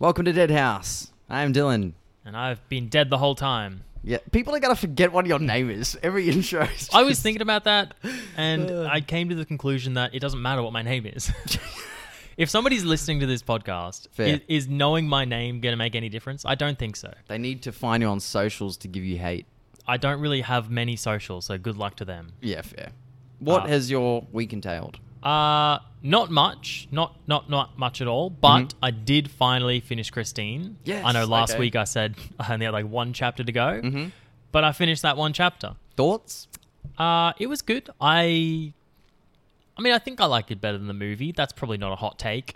Welcome to Dead House. I'm Dylan. And I've been dead the whole time. Yeah, people are gonna forget what your name is every intro. is I was just- thinking about that, and. I came to the conclusion that it doesn't matter what my name is. if somebody's listening to this podcast, Fair. is, is knowing my name going to make any difference? I don't think so. they need to find you on socials to give you hate. I don't really have many socials, so good luck to them. Yeah, fair. What Uh, has your week entailed? Uh, not much, not not not much at all. But Mhm. I did finally finish Christine. Yes, I know last okay. week I said I only had like one chapter to go, Mm-hmm. but I finished that one chapter. Thoughts? Uh, it was good. I, I mean, I think I liked it better than the movie. That's probably not a hot take.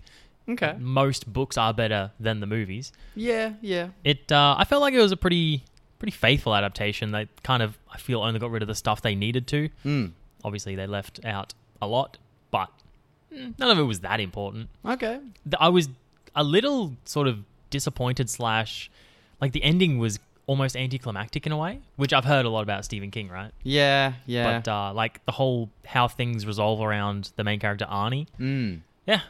Okay. Most books are better than the movies. Yeah, yeah. It, uh, I felt like it was a pretty, pretty faithful adaptation. They kind of, I feel, only got rid of the stuff they needed to. Mm. Obviously, they left out a lot, but none of it was that important. Okay. I was a little sort of disappointed slash, like the ending was almost anticlimactic in a way, which I've heard a lot about Stephen King, right? Yeah, yeah. But uh, like the whole how things resolve around the main character Arnie. mm. Yeah.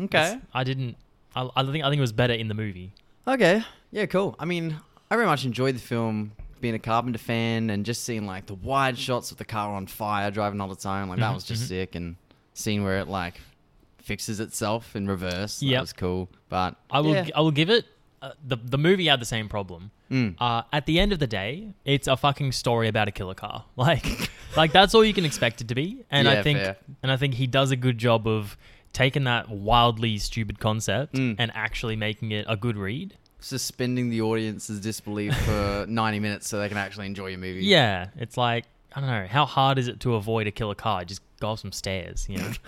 Okay. I didn't. I, I think I think it was better in the movie. Okay. Yeah, cool. I mean, I very much enjoyed the film. Being a Carpenter fan and just seeing like the wide shots of the car on fire driving all the time, like that Mhm, was just mhm. sick. And seeing where it like fixes itself in reverse, that Yep. was cool. But I will. yeah. gi- I will give it. Uh, the the movie had the same problem. Mm. Uh, at the end of the day, it's a fucking story about a killer car. Like, like that's all you can expect it to be. And I Yeah, think, fair. and I think he does a good job of taking that wildly stupid concept Mm. and actually making it a good read. suspending the audience's disbelief for 90 minutes so they can actually enjoy your movie. Yeah, it's like I don't know how hard is it to avoid a killer car? Just go up some stairs, you know.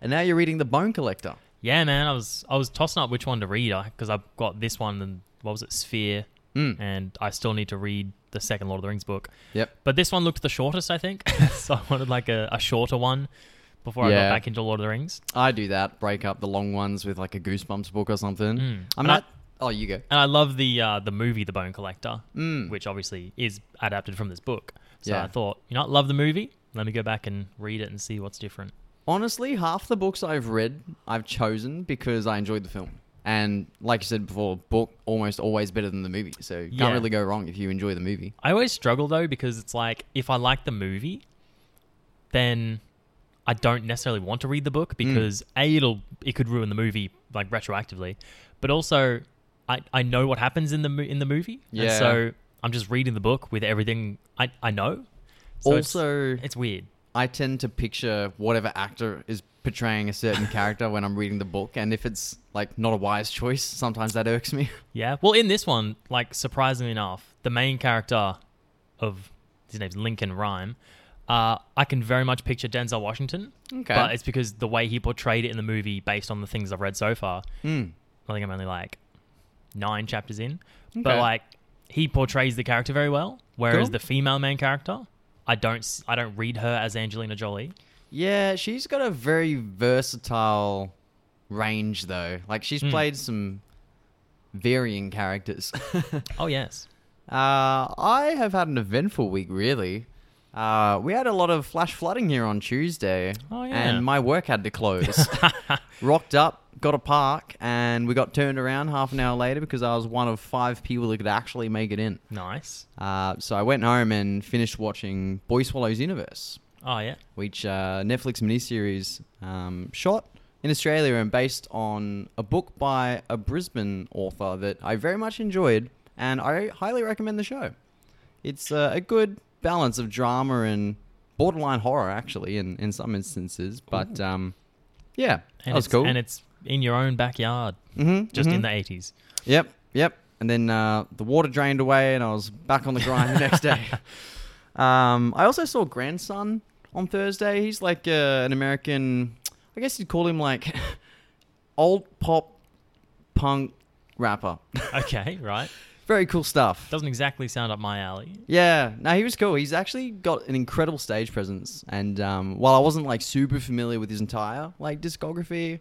And now you're reading The Bone Collector. Yeah, man, I was I was tossing up which one to read because I've got this one and what was it, Sphere, Mm. and I still need to read the second Lord of the Rings book. Yep. But this one looked the shortest, I think, so I wanted like a, a shorter one before I got back into Lord of the Rings. I do that. Break up the long ones with like a Goosebumps book or something. Mm. I'm not. Oh, you go. And I love the uh, the movie The Bone Collector, Mm. which obviously is adapted from this book. So Yeah. I thought, you know, I love the movie. Let me go back and read it and see what's different. Honestly, half the books I've read, I've chosen because I enjoyed the film. And like you said before, book almost always better than the movie. So you Yeah. can't really go wrong if you enjoy the movie. I always struggle though because it's like if I like the movie, then I don't necessarily want to read the book mm. because a it'll it could ruin the movie like retroactively, but also I I know what happens in the mo- in the movie, and Yeah. so I'm just reading the book with everything I I know. So it's- also, it's, weird. I tend to picture whatever actor is portraying a certain character when I'm reading the book. And if it's like not a wise choice, sometimes that irks me. Yeah. Well, in this one, like surprisingly enough, the main character of his name's Lincoln Rhyme. Uh, I can very much picture Denzel Washington, Okay. but it's because the way he portrayed it in the movie, based on the things I've read so far. Mm. I think I'm only like nine chapters in, Okay. but like he portrays the character very well. Whereas Cool. the female main character, I don't, I don't read her as Angelina Jolie. Yeah, she's got a very versatile range, though. Like, she's Hmm. played some varying characters. Oh yes, uh, I have had an eventful week, really. Uh, we had a lot of flash flooding here on Tuesday, Oh, yeah. and my work had to close. Rocked up, got a park, and we got turned around half an hour later because I was one of five people that could actually make it in. nice. Uh, so I went home and finished watching Boy Swallows Universe Oh yeah, which uh, Netflix miniseries um, shot in Australia and based on a book by a Brisbane author that I very much enjoyed, and I highly recommend the show. It's uh, a good balance of drama and borderline horror, actually, in, in some instances. But um, yeah, and that was it's, cool. And it's in your own backyard, mm-hmm, just in the eighties. Yep, yep. And then uh, the water drained away, and I was back on the grind the next day. Um, I also saw Grandson on Thursday. He's like uh, an American, I guess you'd call him like old pop punk rapper. Okay, right. Very cool stuff. Doesn't exactly sound up my alley. Yeah, no, he was cool. He's actually got an incredible stage presence, and um, while I wasn't like super familiar with his entire like discography,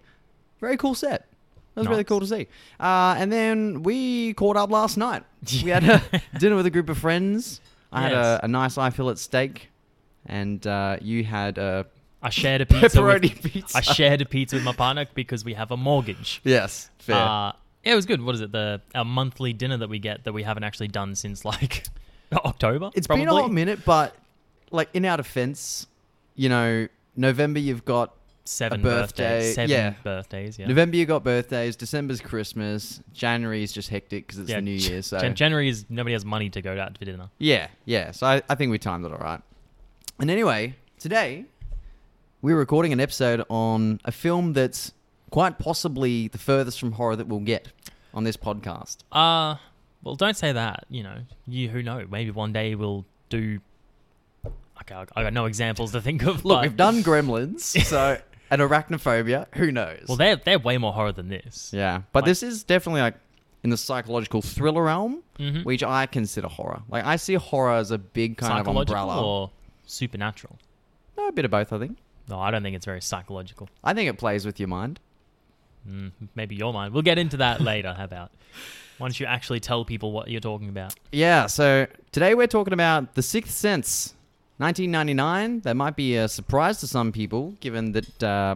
very cool set. That was really cool to see. Uh, and then we caught up last night. We had a dinner with a group of friends. I had a, a nice eye fillet steak, and uh, you had a I shared a pizza. pepperoni with, pizza. I shared a pizza with my partner because we have a mortgage. yes, fair. Uh, Yeah, it was good. What is it? The our monthly dinner that we get that we haven't actually done since like October. It's probably. been a hot minute, but like in our defense, you know, November you've got seven birthday, birthdays. Seven yeah. birthdays. Yeah. November you got birthdays, December's Christmas, January is just hectic because it's yeah, the New Year. So Jan- January is nobody has money to go out for dinner. yeah, yeah. So I, I think we timed it all right. And anyway, today we're recording an episode on a film that's quite possibly the furthest from horror that we'll get on this podcast. Uh well, don't say that. You know, you who know? Maybe one day we'll do. Okay, I I got no examples to think of. Look, but- we've done Gremlins, so and Arachnophobia. Who knows? Well, they're they're way more horror than this. Yeah, but Like- this is definitely like in the psychological thriller realm, Mhm. which I consider horror. Like I see horror as a big kind of umbrella. or supernatural? No, a bit of both, I think. No, I don't think it's very psychological. I think it plays with your mind. Mm, maybe your mind. We'll get into that later. How about? once you actually tell people what you're talking about? Yeah, so today we're talking about The Sixth Sense, 1999. That might be a surprise to some people, given that uh,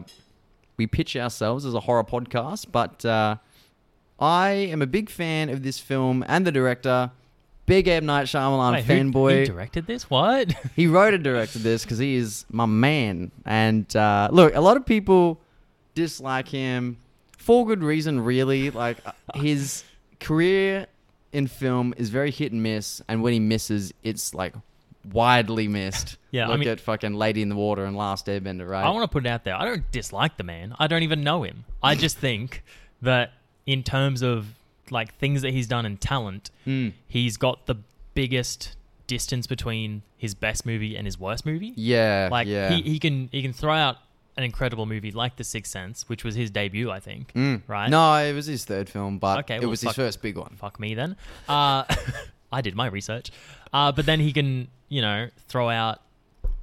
we pitch ourselves as a horror podcast. But uh, I am a big fan of this film and the director. Big M Night Shyamalan Wait, who- fanboy. He directed this? What? He wrote and directed this because he is my man. And uh, look, a lot of people dislike him for good reason, really. Like uh, his career in film is very hit and miss, and when he misses, it's like widely missed. Yeah, I mean- at fucking Lady in the Water and Last Airbender, right? I want to put it out there. I don't dislike the man. I don't even know him. I just think that in terms of like things that he's done in talent, Mm. he's got the biggest distance between his best movie and his worst movie. Yeah, Like yeah. he, he can he can throw out an incredible movie like The Sixth Sense, which was his debut, I think. Mm. right? No, it was his third film, but Okay, it well, was his first big one. Fuck me then. Uh, I did my research. Uh, but then he can, you know, throw out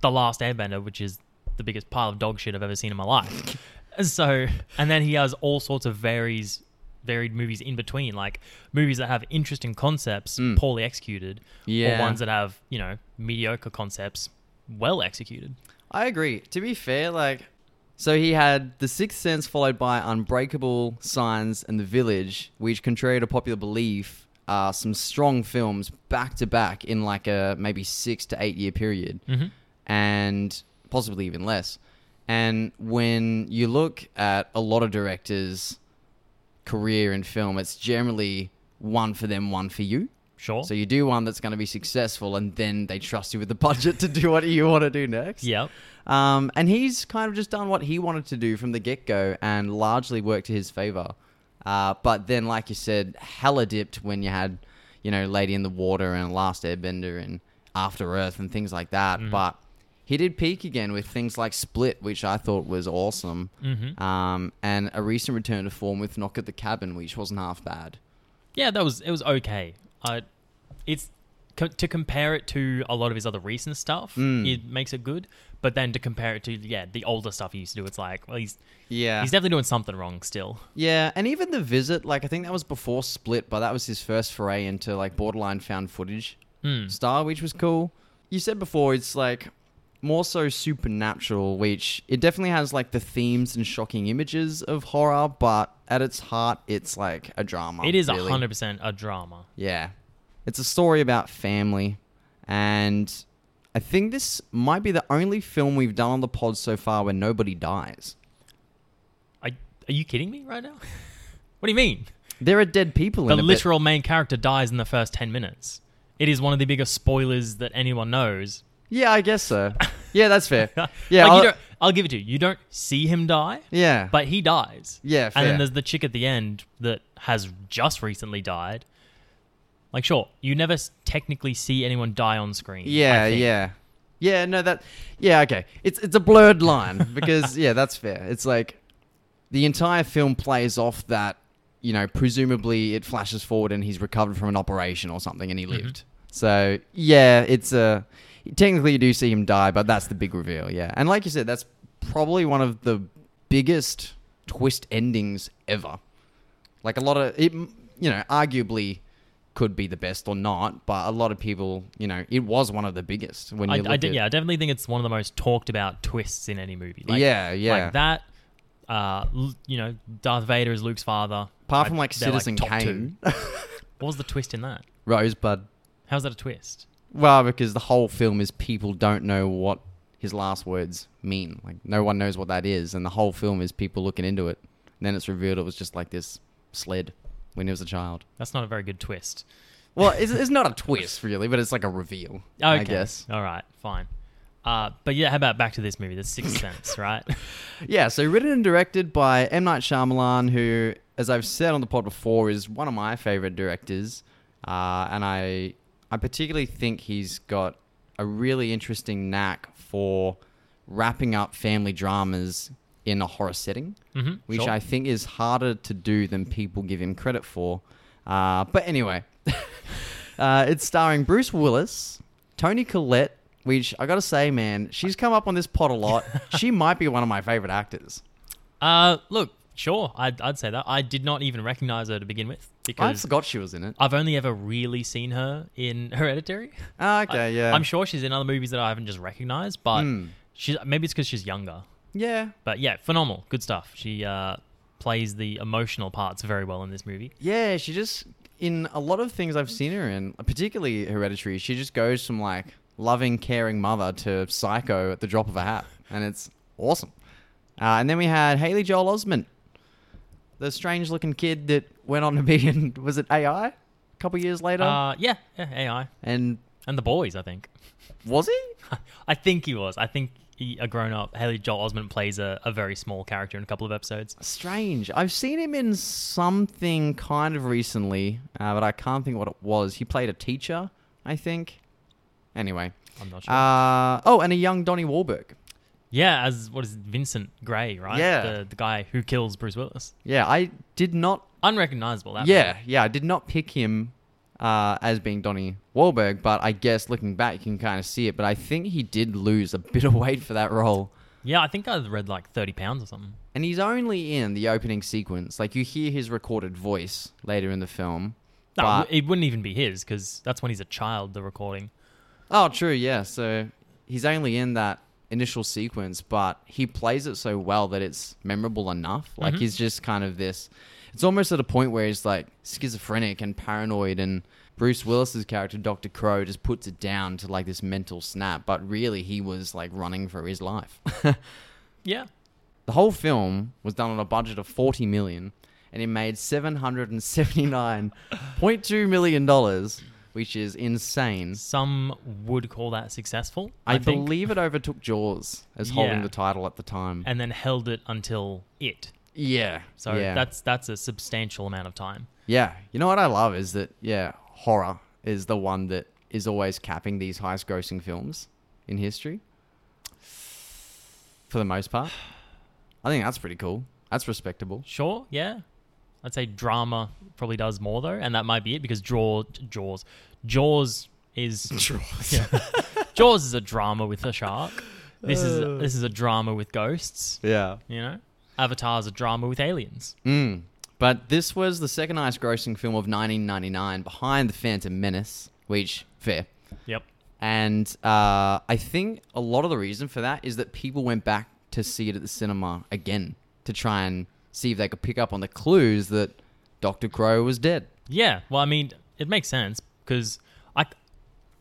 The Last Airbender, which is the biggest pile of dog shit I've ever seen in my life. so, and then he has all sorts of varies, varied movies in between, like movies that have interesting concepts, Mm. poorly executed, Yeah. or ones that have, you know, mediocre concepts, well executed. I agree. To be fair, like, so he had The Sixth Sense followed by Unbreakable, Signs, and The Village, which, contrary to popular belief, are some strong films back to back in like a maybe six to eight year period, hmm and possibly even less. And when you look at a lot of directors' career in film, it's generally one for them, one for you. Sure. So you do one that's going to be successful, and then they trust you with the budget to do what you want to do next. yep. Um, and he's kind of just done what he wanted to do from the get go and largely worked to his favor. Uh, but then, like you said, hella dipped when you had, you know, Lady in the Water and Last Airbender and After Earth and things like that. Mhm. But he did peak again with things like Split, which I thought was awesome. hmm Um, and a recent return to form with Knock at the Cabin, which wasn't half bad. Yeah, that was it was okay. I, it's co- to compare it to a lot of his other recent stuff, Mm. it makes it good. But then to compare it to yeah the older stuff he used to do, it's like well he's Yeah. he's definitely doing something wrong still. Yeah, and even the visit, like I think that was before Split, but that was his first foray into like borderline found footage Mm. style, which was cool. You said before it's like more so supernatural, which it definitely has like the themes and shocking images of horror, but at its heart, it's like a drama. It is a really. hundred percent a drama. Yeah, it's a story about family, and I think this might be the only film we've done on the pod so far where nobody dies. I, are you kidding me right now? what do you mean? There are dead people The in but- literal main character dies in the first ten minutes. It is one of the biggest spoilers that anyone knows. Yeah, I guess so. Yeah, that's fair. Yeah, like I'll- you don't, I'll give it to you. You don't see him die, Yeah. but he dies. yeah, fair. And then there's the chick at the end that has just recently died. Like, sure, you never s- technically see anyone die on screen. I yeah, think. yeah. Yeah, no that Yeah, okay. It's it's a blurred line because yeah, that's fair. It's like the entire film plays off that, you know, presumably it flashes forward and he's recovered from an operation or something and he Mhm. lived. So, yeah, it's a technically you do see him die, but that's the big reveal, yeah. And like you said, that's probably one of the biggest twist endings ever. Like a lot of it, you know, arguably could be the best or not, but a lot of people, you know, it was one of the biggest when you I, I at did, yeah, I definitely think it's one of the most talked about twists in any movie. Like, yeah, yeah. Like that, Uh, you know, Darth Vader is Luke's father. Apart from like Citizen two. Kane, What was the twist in that? Rosebud. How's that a twist? Well, because the whole film is people don't know what his last words mean. Like no one knows what that is, and the whole film is people looking into it. And then it's revealed it was just like this sled when he was a child. That's not a very good twist. Well, it's, it's not a twist really, but it's like a reveal. Okay. I guess. All right, fine. Uh, but yeah, how about back to this movie, The Sixth Sense, right? Yeah, so written and directed by M Night Shyamalan, who, as I've said on the pod before, is one of my favorite directors, uh, and I I particularly think he's got a really interesting knack for wrapping up family dramas in a horror setting, hmm which I think is harder to do than people give him credit for. Uh, but anyway, uh, it's starring Bruce Willis, Toni Collette, which I gotta say, man, she's come up on this pod a lot. she might be one of my favorite actors. Uh, look, sure, I'd, I'd say that. I did not even recognize her to begin with I because forgot she was in it. I've only ever really seen her in Hereditary. Ah, okay, yeah. I'm sure she's in other movies that I haven't just recognized, but Hmm. she's maybe it's because she's younger. Yeah, But yeah, phenomenal, good stuff. She uh, plays the emotional parts very well in this movie. yeah. She just in a lot of things I've seen her in, particularly Hereditary. She just goes from like loving, caring mother to psycho at the drop of a hat, and it's awesome. Uh, and then we had Haley Joel Osment, the strange-looking kid that went on to be in was it AI a couple years later, Uh, yeah, yeah, AI and and the boys. I think. was he? I think he was. I think he, a grown-up Haley Joel Osment plays a, a very small character in a couple of episodes. Strange. I've seen him in something kind of recently, uh, but I can't think what it was. He played a teacher, I think. Anyway. I'm not sure. Uh, oh, and a young Donnie Wahlberg. Yeah, as what is it, Vincent Gray, right? Yeah. the the guy who kills Bruce Willis. Yeah, I did not. Unrecognizable. That yeah, man. yeah, I did not pick him uh, as being Donnie Wahlberg, but I guess looking back, you can kind of see it. But I think he did lose a bit of weight for that role. yeah. I think I read like thirty pounds or something. And he's only in the opening sequence. Like, you hear his recorded voice later in the film. No, but- it wouldn't even be his because that's when he's a child. The recording. Oh, true. Yeah. So he's only in that initial sequence, but he plays it so well that it's memorable enough. Like Mhm. he's just kind of this. It's almost at a point where he's like schizophrenic and paranoid, and Bruce Willis's character, Doctor Crowe, just puts it down to like this mental snap. But really, he was like running for his life. Yeah. the whole film was done on a budget of forty million, and it made seven hundred and seventy nine point two million dollars, which is insane. Some would call that successful. I, I, believe it overtook Jaws as holding the title at the time. and then held it until it. yeah. So yeah. that's that's a substantial amount of time. yeah. You know what I love is that yeah, horror is the one that is always capping these highest grossing films in history. For the most part. I think that's pretty cool. That's respectable. Sure, yeah. I'd say drama probably does more though, and that might be it because Jaw, Jaws, Jaws is Jaws. yeah. Jaws is a drama with a shark. This is Uh. this is a drama with ghosts. Yeah. You know, Avatar's a drama with aliens. Mm. But this was the second highest grossing film of 1999 behind The Phantom Menace, which, fair. Yep. And uh, I think a lot of the reason for that is that people went back to see it at the cinema again to try and see if they could pick up on the clues that Dr. Crowe was dead. Yeah. Well, I mean, it makes sense because I.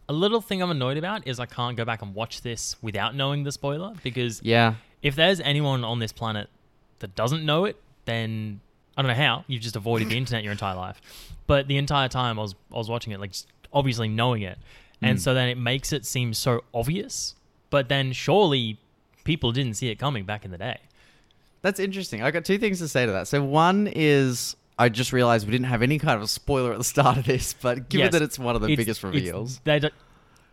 A little thing I'm annoyed about is I can't go back and watch this without knowing the spoiler because Yeah. if there's anyone on this planet that doesn't know it, then I don't know how you've just avoided the internet your entire life. But the entire time I was I was watching it, like obviously knowing it, and Mm. so then it makes it seem so obvious. But then surely people didn't see it coming back in the day. That's interesting. I got two things to say to that. So one is I just realized we didn't have any kind of a spoiler at the start of this, but given Yes, that it's one of the It's- biggest reveals, they don't-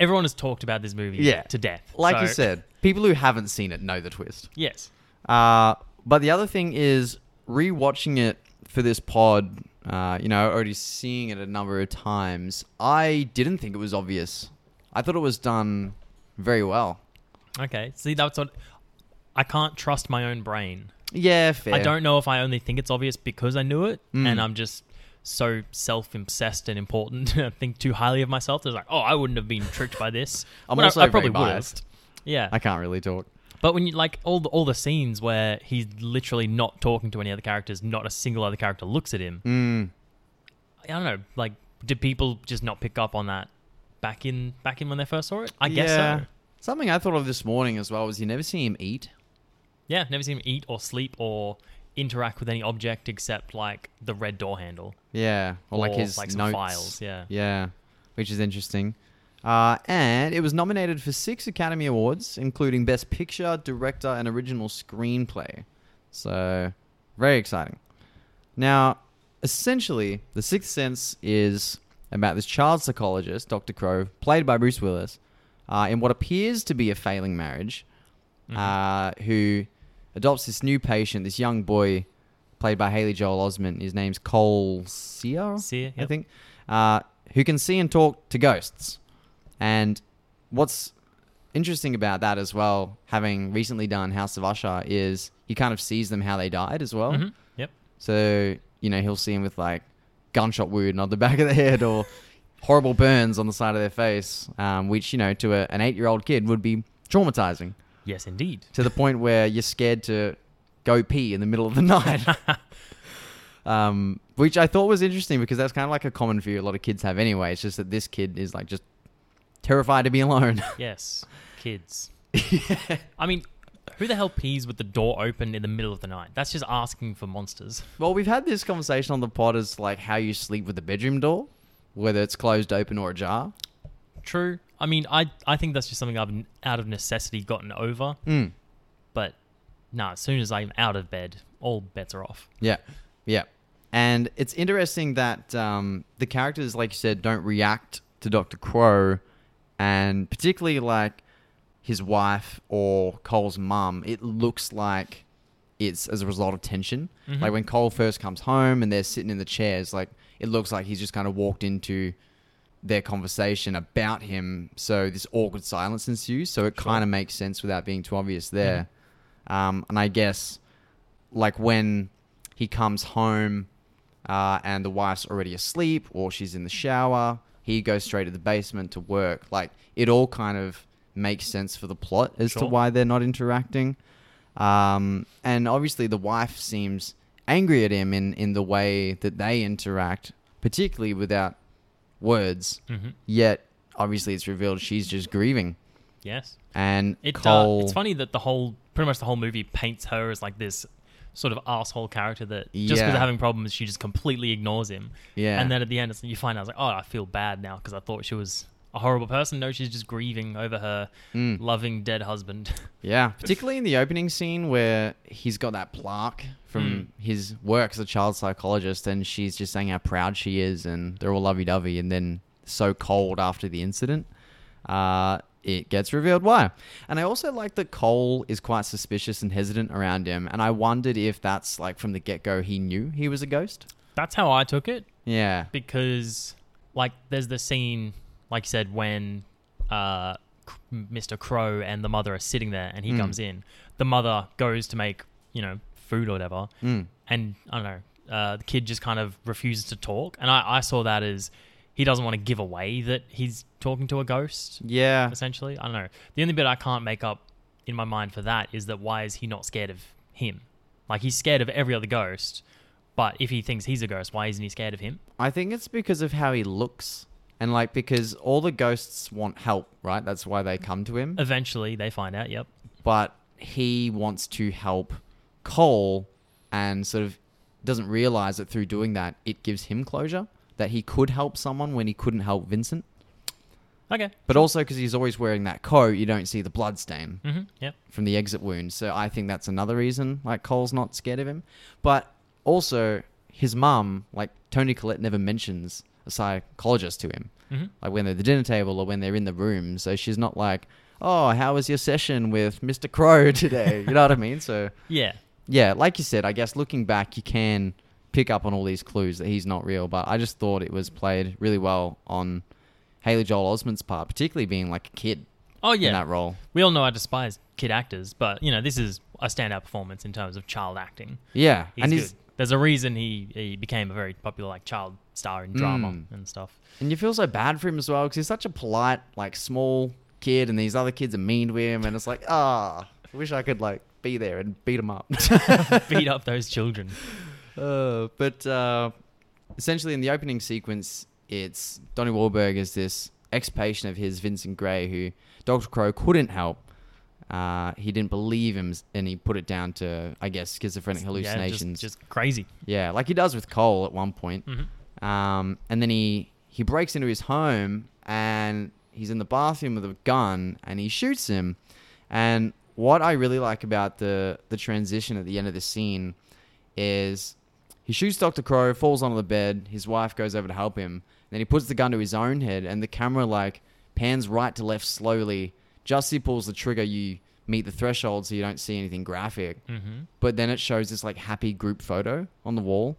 everyone has talked about this movie Yeah. to death. like you said, people who haven't seen it know the twist. yes. Uh, but the other thing is rewatching it for this pod. Uh, you know, already seeing it a number of times. I didn't think it was obvious. I thought it was done very well. Okay. See, that's what I can't trust my own brain. Yeah, fair. I don't know if I only think it's obvious because I knew it, Mm. and I'm just so self-obsessed and important. I think too highly of myself. There's like, oh, I wouldn't have been tricked by this. I'm But I- also I, probably would have. biased. Yeah, I can't really talk. But when you like all the all the scenes where he's literally not talking to any other characters, not a single other character looks at him. Mm. I don't know. Like, did people just not pick up on that back in back in when they first saw it? I guess so. Something I thought of this morning as well was you never see him eat. Yeah, never seen him eat or sleep or interact with any object except like the red door handle Yeah, or, like his like some notes. files. Yeah. Yeah, which is interesting. Uh, and it was nominated for six Academy Awards, including Best Picture, Director, and Original Screenplay. So, very exciting. Now, essentially, The Sixth Sense is about this child psychologist, Dr. Crowe, played by Bruce Willis, uh, in what appears to be a failing marriage, Mhm. uh, who adopts this new patient, this young boy, played by Haley Joel Osment. His name's Cole Sear, See, I think, uh, who can see and talk to ghosts. And what's interesting about that as well, having recently done House of Usher, is he kind of sees them how they died as well. Mhm. Yep. So, you know, he'll see them with like gunshot wound on the back of the head or horrible burns on the side of their face, um, which, you know, to a, an eight year old kid would be traumatizing Yes, indeed. to the point where you're scared to go pee in the middle of the night. um, which I thought was interesting because that's kind of like a common fear a lot of kids have anyway. It's just that this kid is like just terrified to be alone. Yes, kids. I mean, who the hell pees with the door open in the middle of the night? That's just asking for monsters. well, we've had this conversation on the pod as like how you sleep with the bedroom door, whether it's closed open or ajar. True. I mean, I I think that's just something I've out of necessity gotten over. Mm. But no, as soon as I'm out of bed, all bets are off. Yeah, yeah. And it's interesting that um, the characters, like you said, don't react to Doctor Crowe, and particularly like his wife or Cole's mum. It looks like it's as a result of tension. Mhm. Like when Cole first comes home and they're sitting in the chairs, like it looks like he's just kind of walked into their conversation about him. So this awkward silence ensues. So it Sure. kind of makes sense without being too obvious there. Um, and I guess like when he comes home uh, and the wife's already asleep or she's in the shower, he goes straight to the basement to work. Like it all kind of makes sense for the plot as to why they're not interacting. Um, and obviously, the wife seems angry at him in, in the way that they interact, particularly without words. hmm Yet, obviously, it's revealed she's just grieving. Yes. And It Cole, uh, it's funny that the whole pretty much the whole movie paints her as like this sort of asshole character that just because Yeah. they're having problems, she just completely ignores him. yeah, And then at the end, it's, you find out, it's like, oh, I feel bad now because I thought she was a horrible person. No, she's just grieving over her Mm. loving dead husband. Yeah, particularly in the opening scene where he's got that plaque from his work as a child psychologist, and she's just saying how proud she is, and they're all lovey dovey, and then so cold after the incident. Uh, it gets revealed why. And I also like that Cole is quite suspicious and hesitant around him, and I wondered if that's like from the get go he knew he was a ghost. That's how I took it Yeah. because, like, there's the scene, like you said, when uh, Mr. Crowe and the mother are sitting there and he Mm. comes in. The mother goes to make, you know, food or whatever. Mm. and I don't know, uh, the kid just kind of refuses to talk, and I, I saw that as he doesn't want to give away that he's talking to a ghost. Yeah. Essentially, I don't know. The only bit I can't make up in my mind for that is that why is he not scared of him? Like he's scared of every other ghost, but if he thinks he's a ghost, why isn't he scared of him? I think it's because of how he looks. And like because all the ghosts want help, right? That's why they come to him. Eventually, they find out. Yep. But he wants to help Cole and sort of doesn't realize that through doing that it gives him closure that he could help someone when he couldn't help Vincent. Okay. But also because he's always wearing that coat, you don't see the blood stain Mm-hmm. Yep. from the exit wound. So I think that's another reason like Cole's not scared of him. But also his mum, like Toni Collette never mentions a psychologist to him. Mm-hmm. Like when they're at the dinner table or when they're in the room. So she's not like, Oh, how was your session with Mr. Crowe today? You know what I mean? So Yeah. yeah, like you said, I guess looking back you can pick up on all these clues that he's not real, but I just thought it was played really well on Haley Joel Osment's part, particularly being like a kid Oh yeah. in that role. We all know I despise kid actors, but you know this is a standout performance in terms of child acting. Yeah, He's and good. he's There's a reason he, he became a very popular like child star in drama Mm. and stuff. and you feel so bad for him as well because he's such a polite, like small kid, and these other kids are mean to him, and it's like ah, Wish I could like be there and beat him up. Beat up those children. Uh, but uh, essentially, in the opening sequence, it's Donnie Wahlberg as this ex-patient of his, Vincent Gray, who Dr. Crowe couldn't help. Uh, he didn't believe him, and he put it down to, I guess, schizophrenic Yeah, hallucinations. just, just crazy. Yeah, like he does with Cole at one point. hmm Um, and then he he breaks into his home and he's in the bathroom with a gun and he shoots him. And what I really like about the the transition at the end of the scene is he shoots Doctor Crowe, falls onto the bed. His wife goes over to help him. Then he puts the gun to his own head, and the camera like pans right to left slowly. Just as he pulls the trigger, you meet the threshold, so you don't see anything graphic hmm but then it shows this like happy group photo on the wall.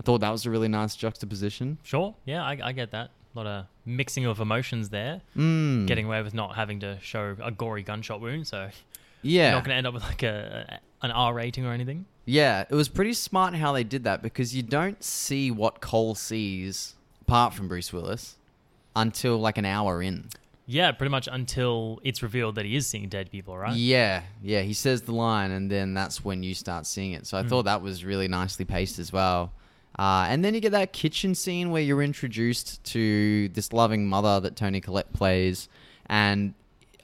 I thought that was a really nice juxtaposition. Sure. Yeah, I, I get that. A lot of mixing of emotions there. Mm. Getting away with not having to show a gory gunshot wound, so yeah, you're not going to end up with like a an R rating or anything. yeah. It was pretty smart how they did that because you don't see what Cole sees apart from Bruce Willis until like an hour in. Yeah, pretty much until it's revealed that he is seeing dead people, right? Yeah, yeah. He says the line, and then that's when you start seeing it. So I Mm. thought that was really nicely paced as well. Uh, and then you get that kitchen scene where you're introduced to this loving mother that Toni Collette plays, and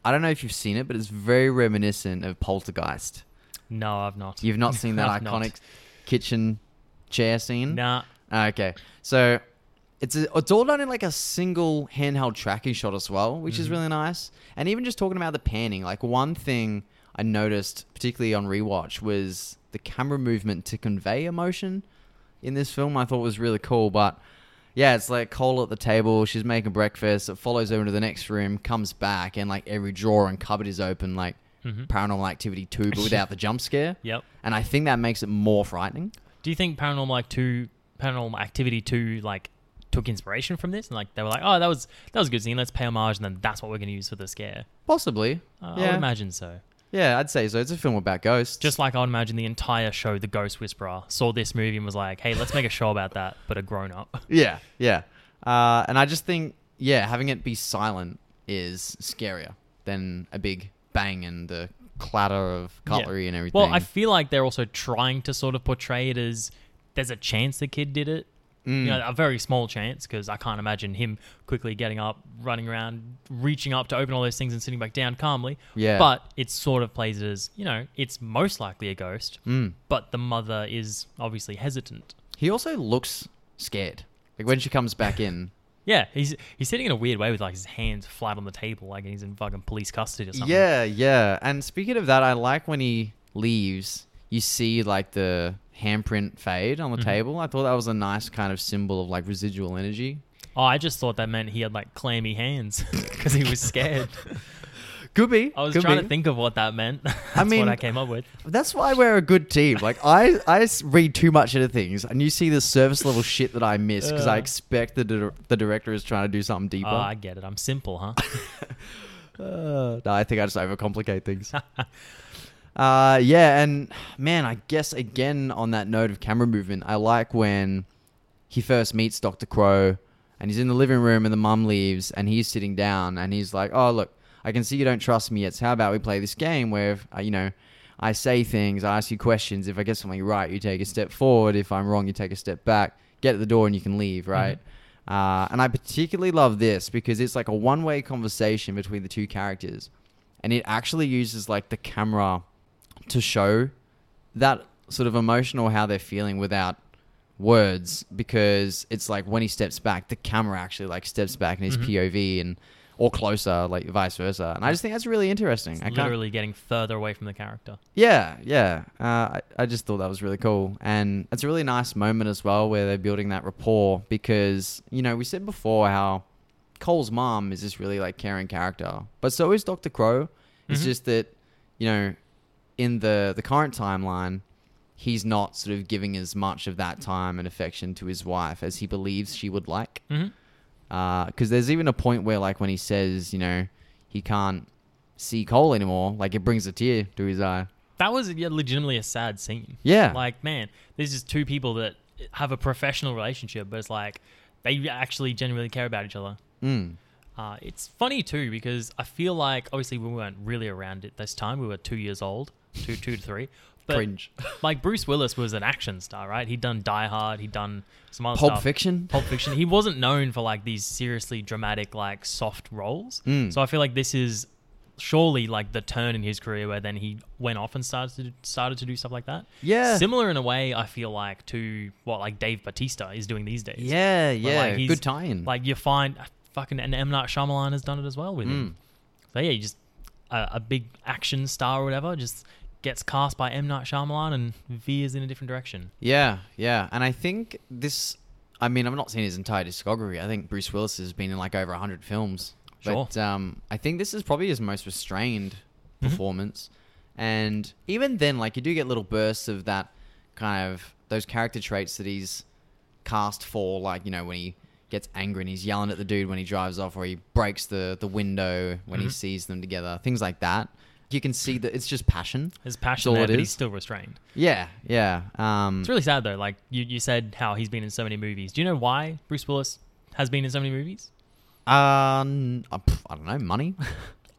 I don't know if you've seen it, but it's very reminiscent of Poltergeist. No, I've not. You've not seen that I've not. iconic kitchen chair scene? Nah. Okay, so it's a, it's all done in like a single handheld tracking shot as well, which is Mhm. really nice. And even just talking about the panning, like one thing I noticed, particularly on rewatch, was the camera movement to convey emotion in this film. I thought was really cool, but. Yeah, it's like Cole at the table. She's making breakfast. It follows over to the next room, comes back, and like every drawer and cupboard is open, like hmm Paranormal Activity 2, but without the jump scare. Yep. And I think that makes it more frightening. Do you think Paranormal like two, Paranormal Activity two, like took inspiration from this and like they were like, oh, that was that was a good scene. Let's pay homage, and then that's what we're going to use for the scare. Possibly. Uh, I Yeah. would imagine so. Yeah, I'd say so. It's a film about ghosts. Just like I would imagine the entire show, The Ghost Whisperer, saw this movie and was like, hey, let's make a show about that, but a grown up. yeah, yeah. Uh, and I just think, yeah, having it be silent is scarier than a big bang and the clatter of cutlery and everything. Well, I feel like they're also trying to sort of portray it as there's a chance the kid did it. Mm. You know, a very small chance because I can't imagine him quickly getting up, running around, reaching up to open all those things and sitting back down calmly. yeah. But it sort of plays it as, you know, it's most likely a ghost, Mm. but the mother is obviously hesitant. he also looks scared. Like when she comes back in. Yeah, he's he's sitting in a weird way with like his hands flat on the table, like he's in fucking police custody or something. Yeah, yeah. And speaking of that, I like when he leaves, you see like the handprint fade on the Mhm. table. I thought that was a nice kind of symbol of like residual energy. Oh, I just thought that meant he had like clammy hands because he was scared. Could be. I was trying be. to think of what that meant. That's I mean- what I came up with. That's why we're a good team. Like I, I read too much into things, and you see the surface level shit that I miss because I Uh. expect the dir- the director is trying to do something deeper. Oh, I get it. I'm simple, huh? Uh, no, I think I just overcomplicate things. Uh, yeah, and man, I guess again on that note of camera movement, I like when he first meets Doctor Crowe, and he's in the living room, and the mum leaves, and he's sitting down, and he's like, "Oh, look, I can see you don't trust me yet. So how about we play this game where, uh, you know." I say things, I ask you questions. If I get something right, you take a step forward. If I'm wrong, you take a step back. Get at the door and you can leave, right? Uh, and I particularly love this because it's like a one way conversation between the two characters. And it actually uses like the camera to show that sort of emotion or how they're feeling without words because it's like when he steps back, the camera actually like steps back in his Mhm. POV and or closer, like vice versa. And I just think that's really interesting. I can't, Literally getting further away from the character. yeah, yeah. Uh, I, I just thought that was really cool. And it's a really nice moment as well where they're building that rapport because, you know, we said before how Cole's mom is this really like caring character. But so is Dr. Crowe. It's Mhm. just that, you know, in the, the current timeline, he's not sort of giving as much of that time and affection to his wife as he believes she would like. Because there's even a point where, like, when he says, you know, he can't see Cole anymore, like, it brings a tear to his eye. That was yeah, legitimately a sad scene. Yeah. Like, man, there's just two people that have a professional relationship, but it's like they actually genuinely care about each other. Mm. Uh, Uh, it's funny too because I feel like obviously we weren't really around it this time. We were two years old, two, two to three. But Cringe. like Bruce Willis was an action star, right? He'd done Die Hard, he'd done some other stuff. Pulp stuff. Fiction. Pulp Fiction. He wasn't known for like these seriously dramatic, like soft roles. Mm. So I feel like this is surely like the turn in his career where then he went off and started to started to do stuff like that. Yeah. Similar in a way, I feel like to what like Dave Batista is doing these days. Yeah, yeah. like, he's- Good tie-in. Like you find fucking and M Night Shyamalan has done it as well with Mm. him. So yeah, you just a, a big action star or whatever just gets cast by M Night Shyamalan and veers in a different direction. Yeah, yeah. And I think this. I mean, I've not seen his entire discography. I think Bruce Willis has been in like over hundred films. Sure. But um, I think this is probably his most restrained Mhm. performance. And even then, like you do get little bursts of that kind of those character traits that he's cast for, like you know when he gets angry and he's yelling at the dude when he drives off, or he breaks the the window when he Mhm. sees them together, things like that. You can see that it's just passion. His passion there, but he's still restrained. Yeah, yeah. Um, It's really sad though. Like you, you said how he's been in so many movies. Do you know why Bruce Willis has been in so many movies? Um, uh, I don't know, money.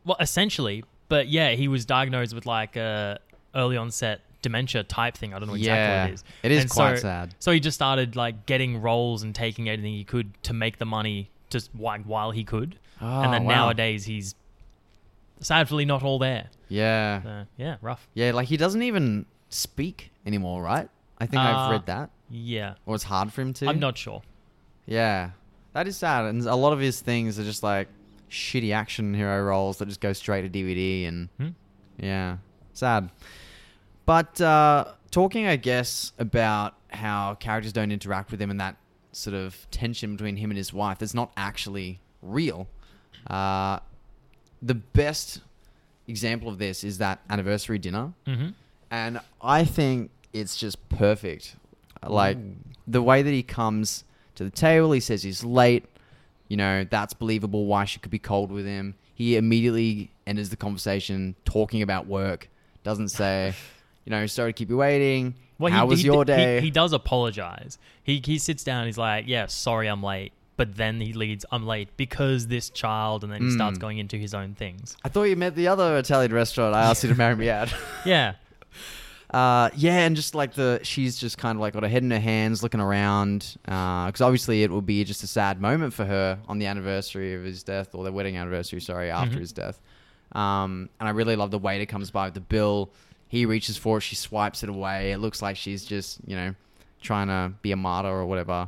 Well, essentially, but yeah, he was diagnosed with like a early onset dementia type thing. I don't know exactly yeah, what it is. it is And quite so- sad. So he just started like getting roles and taking anything he could to make the money just like while he could. and then Oh, wow. nowadays he's sadly not all there. yeah, yeah, rough. yeah, like he doesn't even speak anymore, right? I think Uh, I've read that, Yeah, or it's hard for him to. I'm not sure. Yeah, that is sad, and a lot of his things are just like shitty action hero roles that just go straight to DVD, and Hmm? yeah, sad. But uh, talking, I guess, about how characters don't interact with him and that sort of tension between him and his wife that's not actually real. Uh, the best example of this is that anniversary dinner, hmm and I think it's just perfect. Like Ooh. the way that he comes to the table, he says he's late. You know, that's believable why she could be cold with him. He immediately enters the conversation talking about work. Doesn't say, you know, sorry to keep you waiting. How was he, your he- day? He, does apologize. He he sits down. He's like, "Yeah, sorry, I'm late." But then he leads, "I'm late because this child," and then he starts Mm. going into his own things. I thought you meant the other Italian restaurant. I asked you to marry me at. Yeah, Uh, yeah, and just like the, she's just kind of like got her head in her hands, looking around, because obviously it will be just a sad moment for her on the anniversary of his death, or their wedding anniversary, sorry, after Mhm. his death. Um, and I really love the waiter comes by with the bill. He reaches for it, she swipes it away. It looks like she's just, you know, trying to be a martyr or whatever.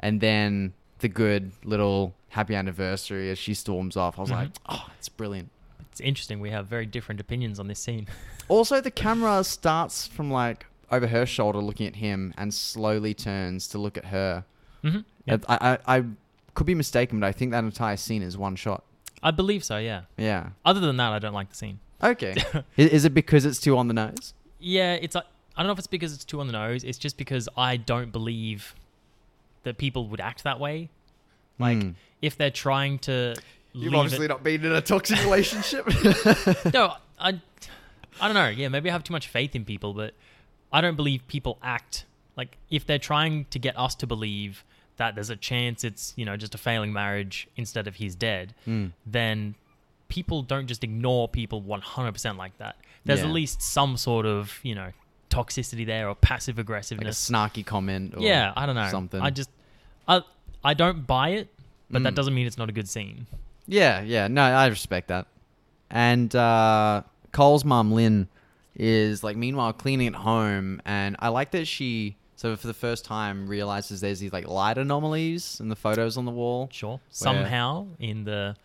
And then the good little happy anniversary as she storms off. I was Mhm. like, oh, it's brilliant. it's interesting. We have very different opinions on this scene. Also, the camera starts from like over her shoulder, looking at him, and slowly turns to look at her. hmm I, I, I could be mistaken, but I think that entire scene is one shot. I believe so. Yeah. Yeah. Other than that, I don't like the scene. Okay. Is it because it's too on the nose? Yeah, it's like I don't know if it's because it's too on the nose. It's just because I don't believe that people would act that way. Like Hmm. if they're trying to. You've leave obviously it, not been in a toxic relationship. no, I, I don't know. Yeah, maybe I have too much faith in people, but I don't believe people act like if they're trying to get us to believe that there's a chance it's you know just a failing marriage instead of he's dead, Hmm. then people don't just ignore people 100% like that. There's Yeah. at least some sort of you know toxicity there or passive like a snarky comment. Or yeah, I don't know. Something. I just I I don't buy it, but that Mm. doesn't mean it's not a good scene. Yeah, yeah. No, I respect that. And uh, Cole's mom, Lynn, is like meanwhile cleaning at home, and I like that she so for the first time realizes there's these like light anomalies in the photos on the wall. Sure. Somehow in the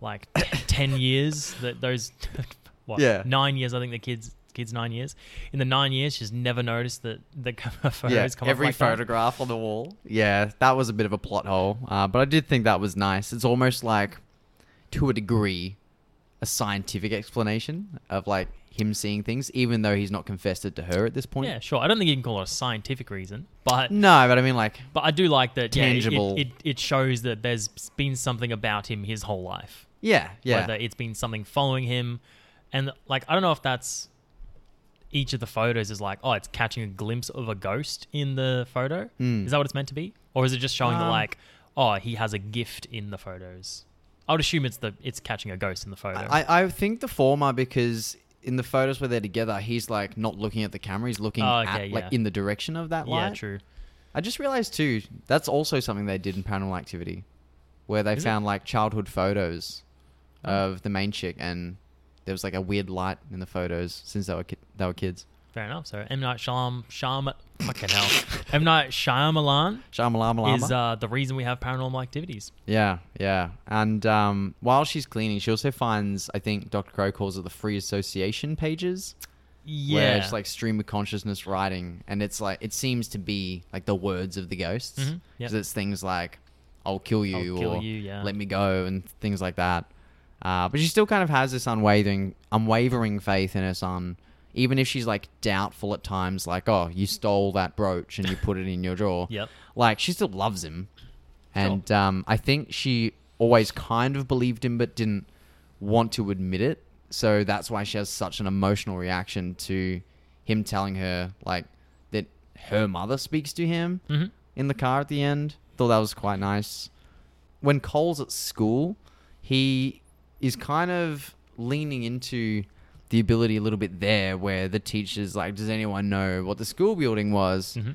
like t- ten years that those what Yeah. nine years I think the kids kids nine years in the nine years she's never noticed that the photos yeah, come every like that. photograph on the wall. Yeah, that was a bit of a plot hole, uh, but I did think that was nice. It's almost like, to a degree, a scientific explanation of like him seeing things, even though he's not confessed it to her at this point. Yeah, sure. I don't think you can call it a scientific reason, but No, but I mean like, but I do like that. yeah, it- Tangible. it, it, it shows that there's been something about him his whole life. yeah, yeah. Whether it's been something following him, and like I don't know if that's each of the photos is like oh it's catching a glimpse of a ghost in the photo. Mm. Is that what it's meant to be, or is it just showing the Um, like oh he has a gift in the photos? I would assume it's the it's catching a ghost in the photo. I, I think the former because in the photos where they're together, he's like not looking at the camera. He's looking Oh, at okay, like in the direction of that light. yeah, true. I just realized too. That's also something they did in Paranormal Activity, where they Is it? found like childhood photos Oh. of the main chick, and there was like a weird light in the photos since they were ki- they were kids. Fair enough. So M Night Shyam Shyam fucking hell. M Night Shyamalan Shamalama is uh, the reason we have paranormal activities. Yeah, yeah. And um, while she's cleaning, she also finds, I think Dr. Crowe calls it the free association pages. Yeah. Where it's like stream of consciousness writing. And it's like, it seems to be like the words of the ghosts. Because yep. it's things like, I'll kill you I'll kill or you, yeah. let me go and things like that. Uh, but she still kind of has this unwavering, unwavering faith in her son. Even if she's like doubtful at times, like, oh, you stole that brooch and you put it in your drawer. Yep. like she still loves him. And um, i think she always kind of believed him but didn't want to admit it. So that's why she has such an emotional reaction to him telling her like that her mother speaks to him hmm in the car at the end. Thought that was quite nice. When cole's at school he is kind of leaning into the ability a little bit there where the teacher's like does anyone know what the school building was hmm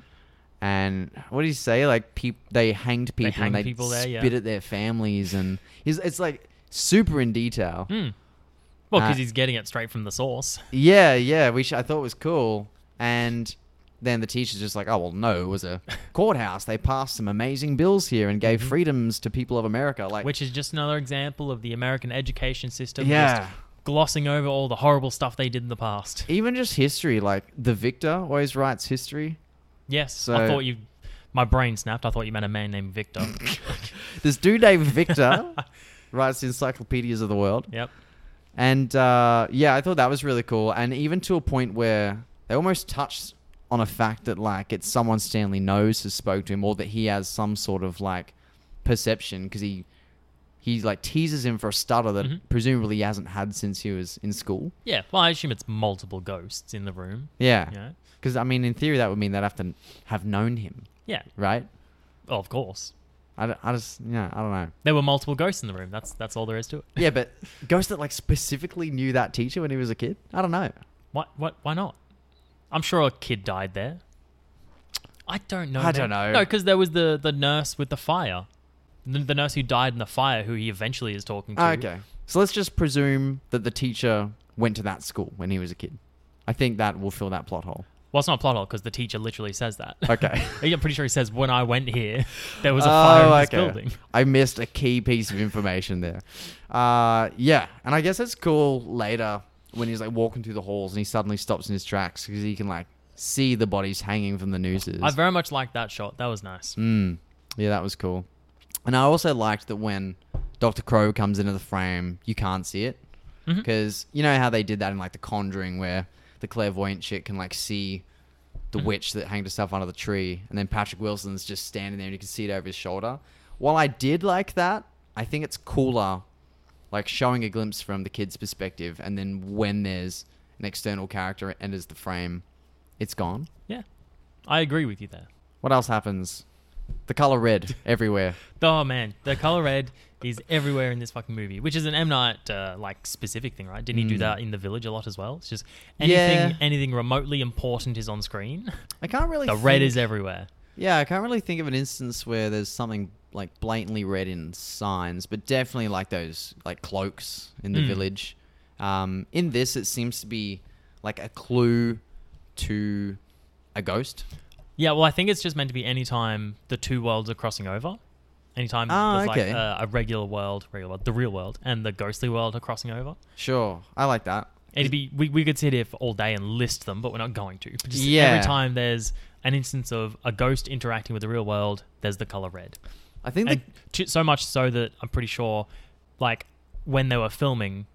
and what did he say? Like peop- they hanged people hanged and they people there, spit yeah. at their families, and it's like super in detail. Mm. Well, because Uh, he's getting it straight from the source. Yeah, yeah, which I thought was cool. And then the teacher's just like, "Oh well, no, it was a courthouse. They passed some amazing bills here and gave Mhm. freedoms to people of America." Like, Which is just another example of the American education system yeah, just glossing over all the horrible stuff they did in the past. even just history. Like the victor always writes history. Yes, So- I thought you. My brain snapped. I thought you meant a man named Victor. This dude named Victor writes the encyclopedias of the world. yep. And uh, yeah, I thought that was really cool. And even to a point where they almost touched on a fact that like it's someone Stanley knows has spoke to him, or that he has some sort of like perception because he he like teases him for a stutter that Mhm. presumably he hasn't had since he was in school. Yeah. Well, I assume it's multiple ghosts in the room. Yeah, You know? because I mean, in theory, that would mean they'd have to have known him, Yeah. right? Oh, of course. I, I just yeah, I don't know. There were multiple ghosts in the room. That's that's all there is to it. Yeah, but ghost that like specifically knew that teacher when he was a kid. I don't know. Why? What? Why not? I'm sure a kid died there. I don't know. I man. don't know. No, because there was the the nurse with the fire, the, the nurse who died in the fire, who he eventually is talking to. Okay. So let's just presume that the teacher went to that school when he was a kid. I think that will fill that plot hole. Well, it's not a plot hole because the teacher literally says that. Okay. I'm pretty sure he says, "When I went here, there was a fire Oh, in this okay. building." I missed a key piece of information there. Uh, yeah, and I guess it's cool later when he's like walking through the halls and he suddenly stops in his tracks because he can like see the bodies hanging from the nooses. I very much liked that shot. That was nice. Mm. Yeah, that was cool. And I also liked that when Dr. Crowe comes into the frame, you can't see it. Because you know how they did that in like The Conjuring, where the clairvoyant chick can like see the Mhm. witch that hanged herself under the tree, and then Patrick Wilson's just standing there and you can see it over his shoulder. While I did like that, I think it's cooler, like showing a glimpse from the kid's perspective, and then when there's an external character enters the frame, it's gone. Yeah, I agree with you there. What else happens? The color red everywhere. Oh man, the color red is everywhere in this fucking movie, which is an M Night uh, like specific thing, right? Didn't he do Mm. that in The Village a lot as well? It's just anything Yeah. anything remotely important is on screen. I can't really. the red is everywhere. Yeah, I can't really think of an instance where there's something like blatantly red in signs, but definitely like those like cloaks in the Mm. village. Um, in this, it seems to be like a clue to a ghost. Yeah, well, I think it's just meant to be anytime the two worlds are crossing over. Anytime Ah, there's okay. like a, a regular world, regular world, the real world, and the ghostly world are crossing over. Sure, I like that. It'd be we, we could sit here for all day and list them, but we're not going to. But just Yeah. every time there's an instance of a ghost interacting with the real world, there's the color red. I think and the, to, so much so that I'm pretty sure, like when they were filming,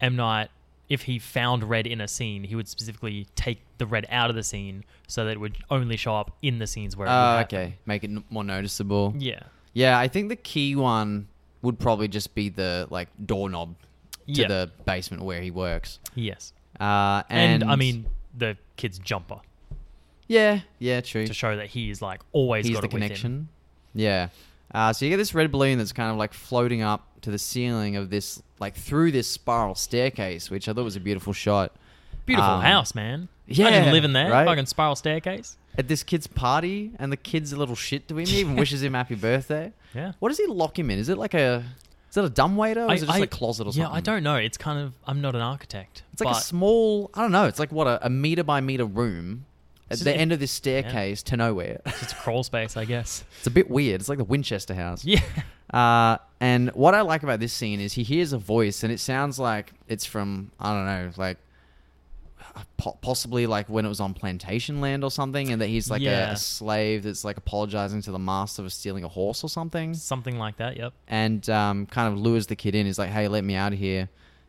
M Night, if he found red in a scene, he would specifically take the red out of the scene so that it would only show up in the scenes where. uh, okay, make it n- more noticeable. Yeah. Yeah, I think the key one would probably just be the like doorknob to Yeah. the basement where he works. Yes. Uh, And, and, I mean the kid's jumper yeah, yeah, true. to show that he is like always He's got the it with him. connection. Yeah. Uh, so you get this red balloon that's kind of like floating up to the ceiling of this, like through this spiral staircase, which I thought was a beautiful shot. Beautiful Um, house, man. yeah, Imagine living there, right? fucking spiral staircase. At this kid's party, and the kid's a little shit to him. He even wishes him happy birthday. Yeah. What does he lock him in? Is it like a, is it a dumbwaiter or is it just a closet or something? Yeah, I don't know. It's kind of. I'm not an architect. It's like but a small, I don't know. It's like what a, a meter by meter room at the just- end of this staircase to nowhere. it's a crawl space, I guess. it's a bit weird. It's like the Winchester House. Yeah. Uh, and what I like about this scene is he hears a voice, and it sounds like it's from I don't know, like po- possibly like when it was on plantation land or something, and that he's like a, Yeah. a slave that's like apologizing to the master for stealing a horse or something, Something like that. Yep. and um, kind of lures the kid in. He's like, "Hey, let me out of here,"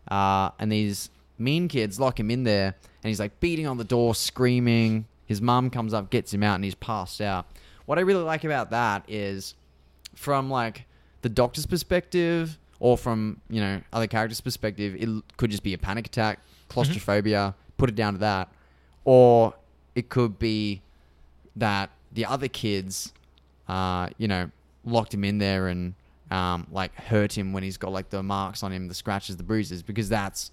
uh, and these mean kids lock him in there, and he's like beating on the door, screaming. His mum comes up, gets him out, and he's passed out. What I really like about that is from like the doctor's perspective or from you know other characters' perspective, it could just be a panic attack, claustrophobia. Put it down to that, or it could be that the other kids, uh, you know, locked him in there and um, like hurt him when he's got like the marks on him, the scratches, the bruises, because that's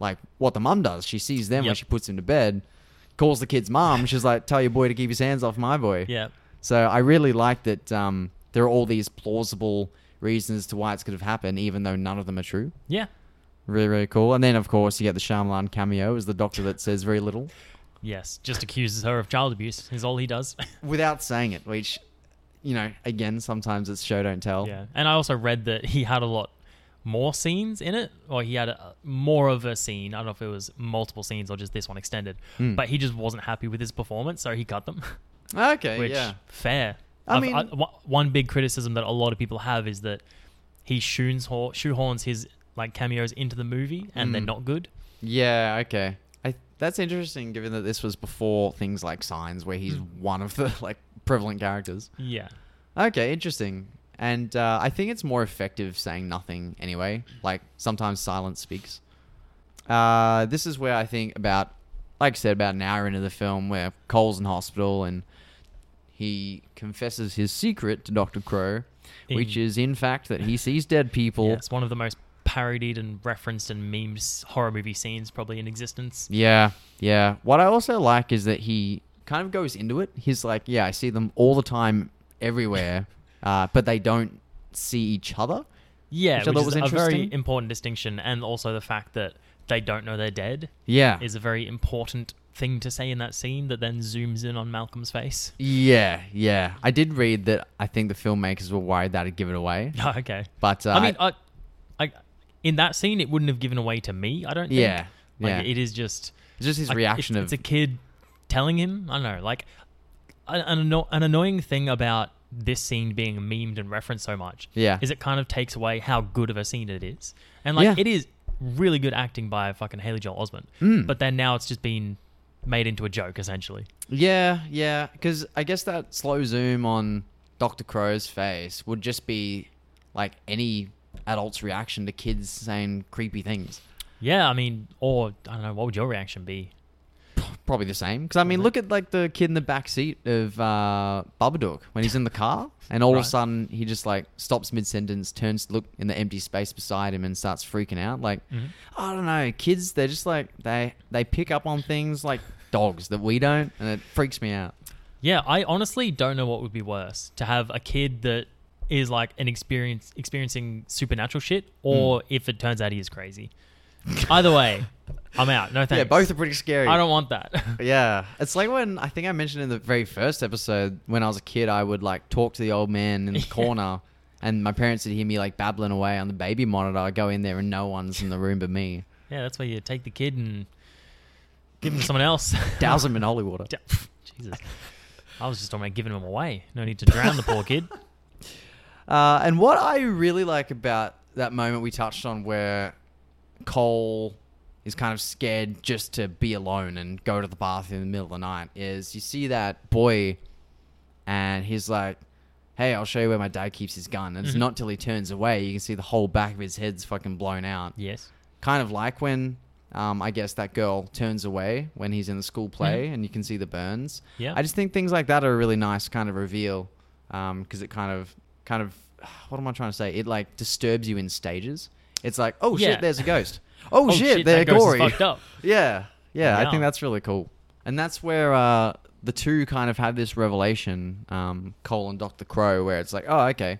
like what the mum does. She sees them when she puts him to bed, calls the kid's mom. She's like, "Tell your boy to keep his hands off my boy." Yeah. So I really like that um, there are all these plausible reasons to why it's could have happened, even though none of them are true. Yeah. Really, really cool. And then, of course, you get the Shyamalan cameo as the doctor that says very little Yes. Just accuses her of child abuse. Is all he does. without saying it, which, you know, again, sometimes it's show don't tell. yeah. And I also read that he had a lot more scenes in it, or he had a, more of a scene. I don't know if it was multiple scenes or just this one extended, Hmm. but he just wasn't happy with his performance, so he cut them. Okay, which yeah. fair. I I've- mean- one- one big criticism that a lot of people have is that he shoehorns shoehorns his like cameos into the movie and they're Mm. not good. Yeah, okay. I that's interesting given that this was before things like Signs where he's Hmm. one of the like prevalent characters. Yeah. Okay, interesting. And uh, I think it's more effective saying nothing anyway. Like sometimes silence speaks. Uh, this is where I think about, like I said, about an hour into the film where Cole's in hospital and he confesses his secret to Doctor Crowe, which is in fact that he sees dead people. Yeah, it's one of the most parodied and referenced and memes horror movie scenes probably in existence. Yeah, yeah. What I also like is that he kind of goes into it. He's like, yeah, I see them all the time, everywhere, uh, but they don't see each other. Yeah, Which which, is was a very important distinction, and also the fact that they don't know they're dead Yeah, is a very important thing to say in that scene that then zooms in on Malcolm's face. yeah, yeah. I did read that. I think the filmmakers were worried that'd give it away, Oh, okay. but uh, I mean, I, I, in that scene, it wouldn't have given away to me. I don't. Think. yeah, Like, yeah. It is just it's just his like, reaction it's, of it's a kid telling him. I don't know. Like an, an annoying thing about this scene being memed and referenced so much yeah, is it kind of takes away how good of a scene it is, and like Yeah. it is really good acting by fucking Haley Joel Osment. Mm. But then now it's just been made into a joke essentially. Yeah, yeah. Because I guess that slow zoom on Doctor Crowe's face would just be like any adult's reaction to kids saying creepy things. Yeah, I mean, or I don't know, what would your reaction be? Probably the same. Because I mean, Probably. look at like the kid in the back seat of uh, Babadook when he's in the car, and all of a sudden he just like stops mid sentence, turns to look in the empty space beside him, and starts freaking out. Like Mhm. I don't know, kids. They're just like they they pick up on things like dogs that we don't, and it freaks me out. Yeah, I honestly don't know what would be worse to have a kid that is like an experience experiencing supernatural shit, or Hmm. if it turns out he is crazy. Either way, I'm out. No thanks. Yeah, both are pretty scary. I don't want that. Yeah, it's like when I think I mentioned in the very first episode when I was a kid, I would like talk to the old man in the corner, and my parents would hear me like babbling away on the baby monitor. I go in there and no one's in the room but me. yeah, that's where you take the kid and give him to someone else. Douse him in holy water. Jesus. I was just talking about giving him away. No need to drown the poor kid. Uh, and what I really like about that moment we touched on where Cole is kind of scared just to be alone and go to the bath in the middle of the night is you see that boy and he's like, Hey, I'll show you where my dad keeps his gun. And it's Mhm. not till he turns away you can see the whole back of his head's fucking blown out. Yes. Kind of like when um, I guess that girl turns away when he's in the school play and you can see the burns. Yeah. I just think things like that are a really nice kind of reveal because it kind of kind of what am I trying to say? It like disturbs you in stages. It's like, oh Yeah. shit, there's a ghost. Oh, shit, that they're gory. fucked up. Yeah, yeah, I Yeah. think that's really cool. And that's where uh, the two kind of have this revelation, um, Cole and Doctor Crowe, where it's like, oh, okay,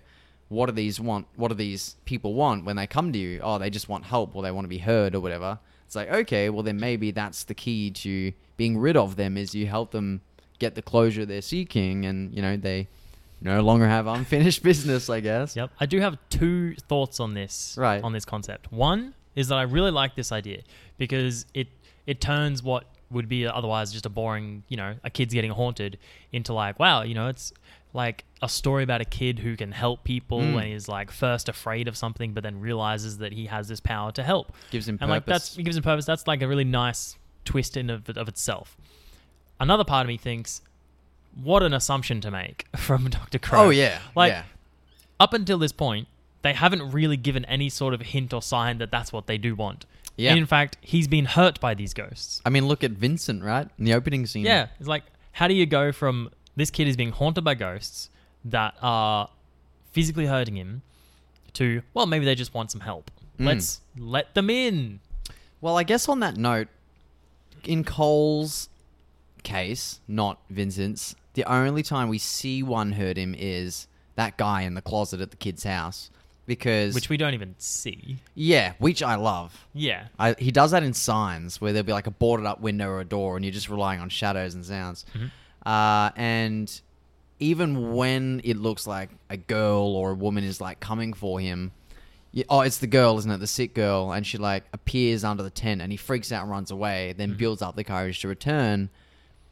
what do these want? What do these people want when they come to you? Oh, they just want help, or they want to be heard, or whatever. It's like, okay, well then maybe that's the key to being rid of them is you help them get the closure they're seeking, and you know they no longer have unfinished business, I guess. Yep. I do have two thoughts on this Right. on this concept. One is that I really like this idea because it it turns what would be otherwise just a boring, you know, a kid's getting haunted into like, wow, you know, it's like a story about a kid who can help people Mm. and is like first afraid of something but then realizes that he has this power to help. Gives him and like purpose. that's it gives him purpose. That's like a really nice twist in of, of itself. Another part of me thinks, what an assumption to make from Doctor Crowe. Oh yeah, Like, yeah. up until this point, they haven't really given any sort of hint or sign that that's what they do want. Yeah. In fact, he's been hurt by these ghosts. I mean, look at Vincent, right? In the opening scene. Yeah. It's like, how do you go from this kid is being haunted by ghosts that are physically hurting him to, well, maybe they just want some help. Mm. Let's let them in. Well, I guess on that note, in Cole's case, not Vincent's, the only time we see one hurt him is that guy in the closet at the kid's house. Because, Which we don't even see. yeah, which I love. Yeah. I, he does that in signs where there'll be like a boarded up window or a door, and you're just relying on shadows and sounds. Mhm. Uh, and even when it looks like a girl or a woman is like coming for him, y oh, it's the girl, isn't it? The sick girl, and she like appears under the tent, and he freaks out and runs away. Then Mhm. builds up the courage to return.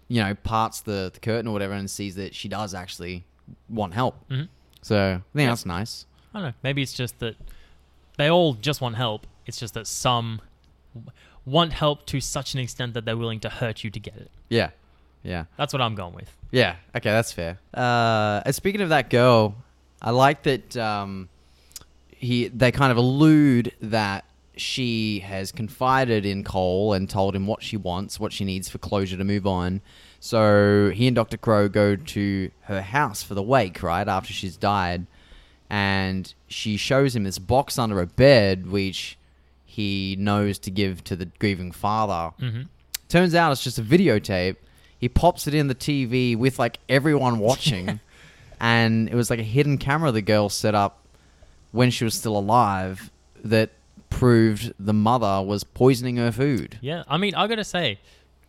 You know, parts the, the curtain or whatever, and sees that she does actually want help. hmm So I think Yeah. that's nice. I don't know. Maybe it's just that they all just want help. It's just that some want help to such an extent that they're willing to hurt you to get it. Yeah, yeah. That's what I'm going with. Yeah. Okay, that's fair. Uh, and speaking of that girl, I like that um, he they kind of allude that she has confided in Cole and told him what she wants, what she needs for closure to move on. So he and Doctor Crowe go to her house for the wake, right after she's died, and she shows him this box under a bed, which he knows to give to the grieving father. hmm Turns out it's just a videotape. He pops it in the TV with like everyone watching, and it was like a hidden camera the girl set up when she was still alive that proved the mother was poisoning her food. Yeah. I mean, I got to say,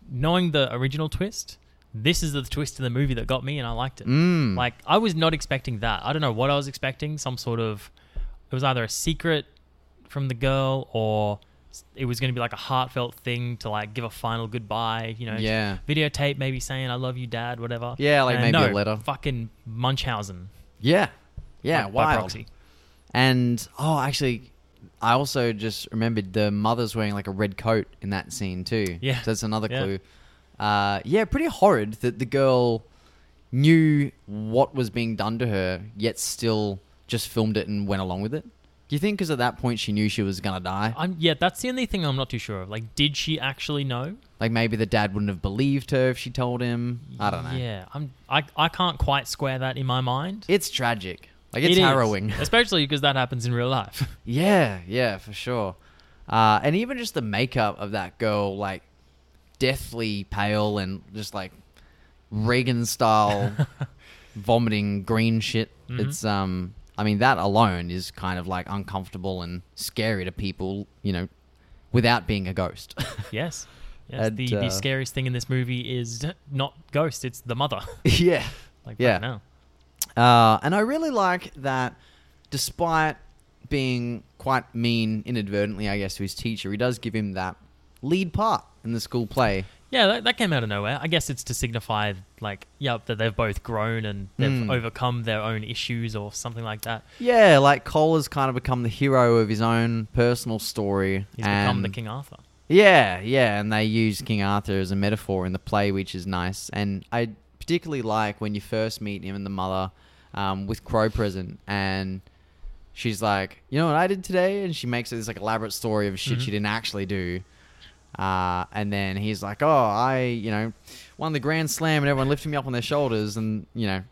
knowing the original twist, this is the twist in the movie that got me and I liked it. Mm. Like, I was not expecting that. I don't know what I was expecting. Some sort of. It was either a secret from the girl or it was going to be like a heartfelt thing to like give a final goodbye, you know, yeah, videotape maybe saying I love you, Dad, whatever. Yeah, like And maybe a letter. Fucking Munchausen. yeah, yeah. by, by wild. proxy. And oh, actually, I also just remembered the mother's wearing like a red coat in that scene too. Yeah. so that's another Yeah. clue. Uh, yeah, pretty horrid that the girl knew what was being done to her, yet still just filmed it and went along with it. Do you think because at that point she knew she was gonna die? I'm yeah, that's the only thing I'm not too sure of. Like, did she actually know? Like maybe the dad wouldn't have believed her if she told him. I don't know. Yeah, I'm. I I can't quite square that in my mind. It's tragic. Like it's It is, harrowing. especially because that happens in real life. Yeah, yeah, for sure. Uh, and even just the makeup of that girl, like deathly pale and just like Regan style vomiting green shit. Mhm. It's um, I mean that alone is kind of like uncomfortable and scary to people, you know, without being a ghost. yes. Yes. And, the uh, the scariest thing in this movie is not ghost. It's the mother. yeah. like Yeah. right now. Uh, and I really like that, despite being quite mean inadvertently, I guess, to his teacher, he does give him that lead part in the school play. Yeah, that, that came out of nowhere. I guess it's to signify, like, yeah, that they've both grown and they've Mm. overcome their own issues or something like that. Yeah, like Cole has kind of become the hero of his own personal story. He's become the King Arthur. Yeah, yeah, and they use King Arthur as a metaphor in the play, which is nice. And I particularly like when you first meet him and the mother um, with Crowe present, and she's like, "You know what I did today?" And she makes this like elaborate story of shit Mhm. she didn't actually do. Uh, and then he's like, "Oh, I, you know, won the Grand Slam, and everyone lifted me up on their shoulders, and you know."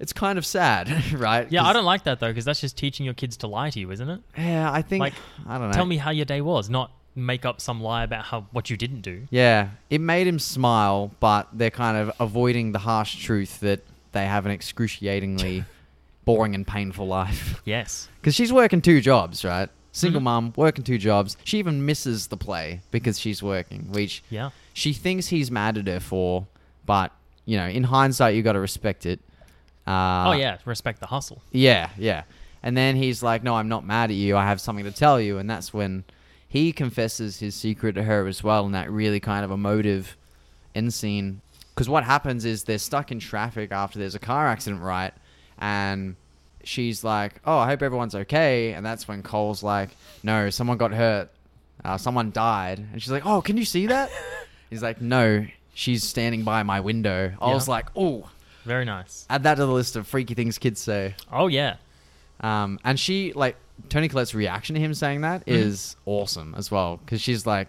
it's kind of sad, right? Yeah, I don't like that though, because that's just teaching your kids to lie to you, isn't it? Yeah, I think Like, I don't know. Tell me how your day was, not make up some lie about how what you didn't do. Yeah, it made him smile, but they're kind of avoiding the harsh truth that they have an excruciatingly boring and painful life. Yes. Because she's working two jobs, right? Single Mhm. mum, working two jobs. She even misses the play because she's working, which Yeah. she thinks he's mad at her for. But you know, in hindsight, you got to respect it. Uh, oh yeah, respect the hustle. yeah, yeah. And then he's like, "No, I'm not mad at you. I have something to tell you." And that's when he confesses his secret to her as well, in that really kind of emotive end scene. Because what happens is they're stuck in traffic after there's a car accident, right? And she's like, "Oh, I hope everyone's okay." And that's when Cole's like, "No, someone got hurt. Uh, someone died." And she's like, "Oh, can you see that?" he's like, "No, she's standing by my window." I Yeah. was like, "Oh." Very nice. Add that to the list of freaky things kids say. Oh yeah. Um, and she like Toni Collette's reaction to him saying that Mhm. is awesome as well because she's like,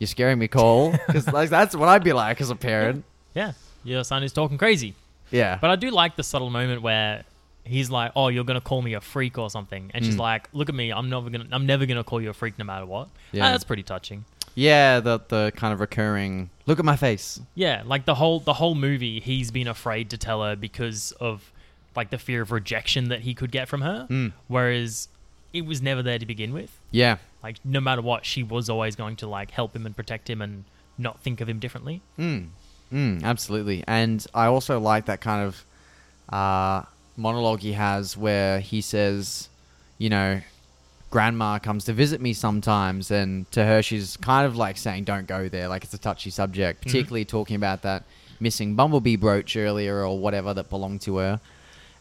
"You're scaring me, Cole," because like that's what I'd be like as a parent. Yeah. Your son is talking crazy. Yeah, But I do like the subtle moment where he's like, "Oh, you're gonna call me a freak or something," and she's Mm. like, "Look at me. I'm never gonna. I'm never gonna call you a freak no matter what." Yeah. Ah, that's pretty touching. yeah, the the kind of recurring look at my face. Yeah, like the whole the whole movie, he's been afraid to tell her because of like the fear of rejection that he could get from her. Mm. Whereas it was never there to begin with. Yeah, Like no matter what, she was always going to like help him and protect him and not think of him differently. mm. Mm, absolutely. And I also like that kind of uh, monologue he has where he says, you know, grandma comes to visit me sometimes, and to her, she's kind of like saying, don't go there. Like it's a touchy subject, particularly talking about that missing bumblebee brooch earlier or whatever that belonged to her.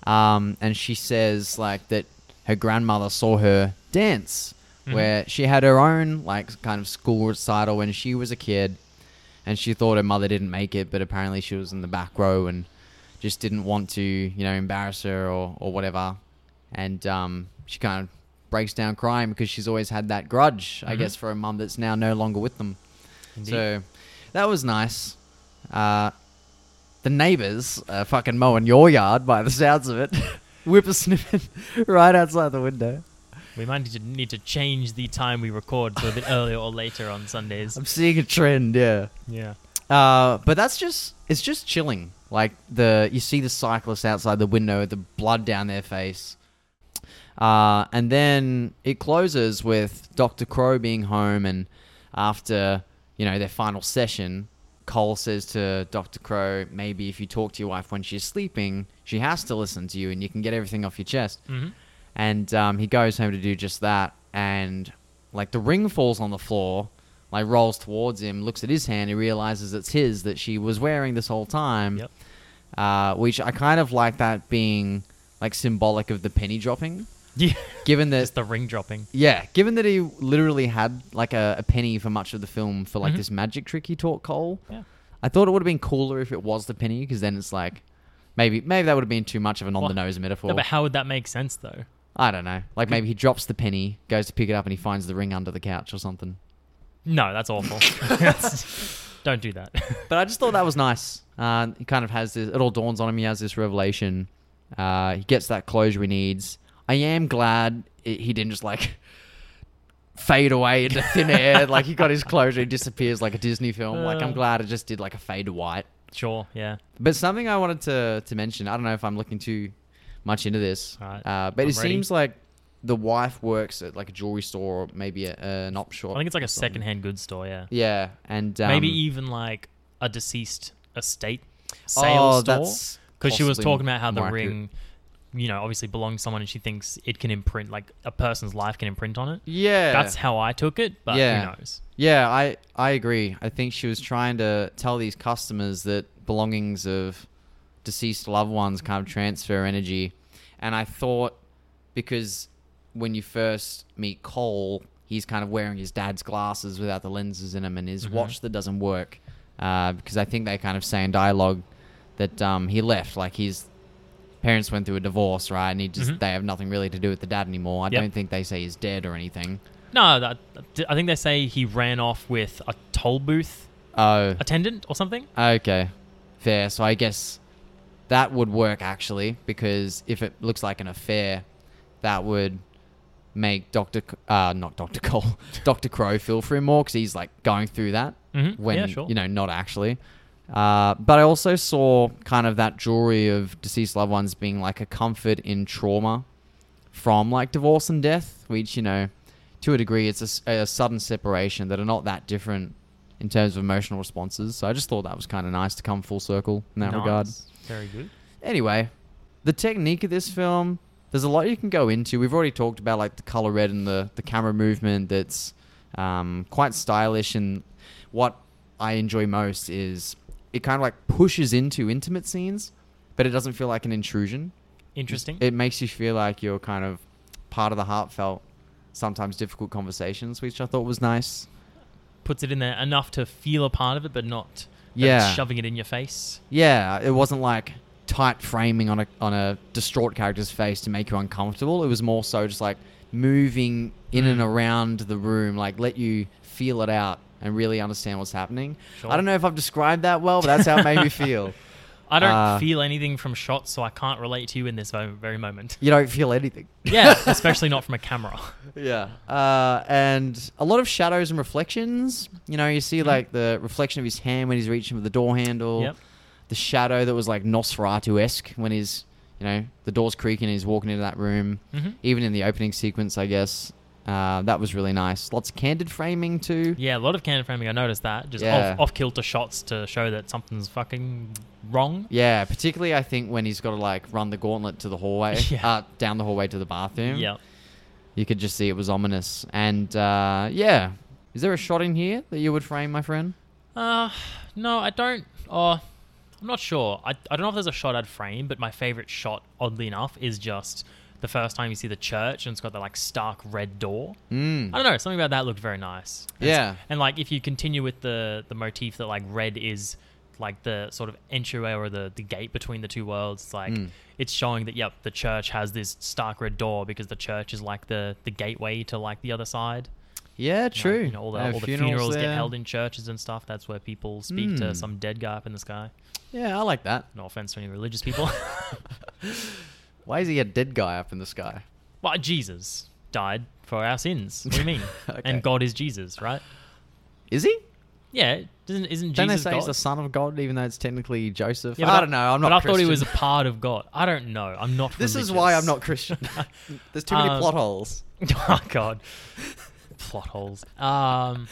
Um, and she says, like, that her grandmother saw her dance, Mhm. where she had her own, like, kind of school recital when she was a kid and she thought her mother didn't make it, but apparently she was in the back row and just didn't want to, you know, embarrass her or, or whatever. And um, she kind of breaks down crying because she's always had that grudge, I Mhm. guess, for a mum that's now no longer with them. Indeed. So that was nice. Uh, the neighbors are fucking mowing your yard by the sounds of it. Whippersnipping right outside the window. we might need to need to change the time we record to a bit earlier or later on Sundays. I'm seeing a trend, yeah. Yeah. Uh, but that's just it's just chilling. Like the you see the cyclists outside the window, the blood down their face. Uh, and then it closes with Dr. Crowe being home and after, you know, their final session, Cole says to Dr. Crowe, maybe if you talk to your wife when she's sleeping, she has to listen to you and you can get everything off your chest. hmm And um, he goes home to do just that. And like the ring falls on the floor, like rolls towards him, looks at his hand, he realizes it's his that she was wearing this whole time. Yep. Uh, which I kind of like that being like symbolic of the penny dropping. Yeah. Given that, Just the ring dropping. yeah, given that he literally had like a, a penny for much of the film for like Mhm. this magic trick he taught Cole. Yeah. I thought it would have been cooler if it was the penny because then it's like maybe maybe that would have been too much of an on the nose metaphor. No, but how would that make sense though? I don't know. Like maybe he drops the penny, goes to pick it up, and he finds the ring under the couch or something. No, that's awful. Don't do that. But I just thought that was nice. Uh, he kind of has this. It all dawns on him. He has this revelation. Uh, he gets that closure he needs. I am glad it, he didn't just like fade away into thin air. like he got his closure. He disappears like a Disney film. like I'm Uh. glad it just did like a fade to white. sure, yeah. But something I wanted to to mention. I don't know if I'm looking too much into this. Alright, Uh, but I'm it ready. seems like the wife works at like a jewelry store or maybe a, an op shop. I think it's like a something. secondhand goods store, yeah. Yeah, and um, Maybe even like a deceased estate oh, store. Because she was talking about how the ring, you know, obviously belongs to someone and she thinks it can imprint, like a person's life can imprint on it. Yeah, That's how I took it, but Yeah. who knows? yeah. I I agree. I think she was trying to tell these customers that belongings of deceased loved ones kind of transfer energy, and I thought because when you first meet Cole, he's kind of wearing his dad's glasses without the lenses in them, and his Mhm. watch that doesn't work. Uh, because I think they kind of say in dialogue that um, he left, like his parents went through a divorce, right? And he just Mhm. they have nothing really to do with the dad anymore. I Yep. don't think they say he's dead or anything. No, that, I think they say he ran off with a toll booth Oh, attendant or something. okay, fair. So I guess that would work actually because if it looks like an affair, that would make Doctor uh not Doctor Cole Doctor Crowe feel for him more because he's like going through that Mhm. when yeah, sure. you know not actually. Uh, but I also saw kind of that jewelry of deceased loved ones being like a comfort in trauma from like divorce and death, which you know to a degree it's a sudden separation that are not that different in terms of emotional responses. So I just thought that was kind of nice to come full circle in that regard. Very good. Anyway, the technique of this film, there's a lot you can go into. We've already talked about like the color red and the the camera movement that's um, quite stylish. And what I enjoy most is it kind of like pushes into intimate scenes, but it doesn't feel like an intrusion. Interesting. It makes you feel like you're kind of part of the heartfelt, sometimes difficult conversations, which I thought was nice. Puts it in there enough to feel a part of it, but not Yeah. shoving it in your face. Yeah, it wasn't like tight framing on a on a distraught character's face to make you uncomfortable. It was more so just like moving in and Mm. around the room, like let you feel it out and really understand what's happening. Sure. I don't know if I've described that well, but that's how it made me feel. I don't Uh, feel anything from shots, so I can't relate to you in this very moment. You don't feel anything. Yeah, especially not from a camera. Yeah. Uh, and a lot of shadows and reflections. You know, you see Mhm. like the reflection of his hand when he's reaching for the door handle. Yep. The shadow that was like Nosferatu esque when he's, you know, the door's creaking and he's walking into that room. hmm Even in the opening sequence, I guess. Uh, that was really nice. Lots of candid framing too. Yeah, a lot of candid framing. I noticed that. Just Yeah. off, off kilter shots to show that something's fucking wrong. Yeah, particularly I think when he's got to like run the gauntlet to the hallway, Yeah. uh, down the hallway to the bathroom. Yeah. You could just see it was ominous. And uh, yeah, is there a shot in here that you would frame, my friend? Uh, no, I don't. Oh, I'm not sure. I, I don't know if there's a shot I'd frame, but my favorite shot, oddly enough, is just the first time you see the church and it's got that like stark red door. Mm. I don't know. Something about that looked very nice. And Yeah. And like if you continue with the the motif that like red is like the sort of entryway or the the gate between the two worlds, it's like Mm. it's showing that yep, the church has this stark red door because the church is like the the gateway to like the other side. Yeah, true. You know, all the, all the funerals, get held in churches and stuff. That's where people speak to Mm. some dead guy up in the sky. Yeah, I like that. No offense to any religious people. Why is he a dead guy up in the sky? well, Jesus died for our sins. What do you mean? Okay. And God is Jesus, right? Is he? Yeah, isn't isn't Don't Jesus they say God? he's the son of God, even though it's technically Joseph? Yeah, but I don't know. I'm not. But I thought he was a part of God. I don't know. I'm not. This is why I'm not Christian. There's too many Um, plot holes. oh God, plot holes. Um,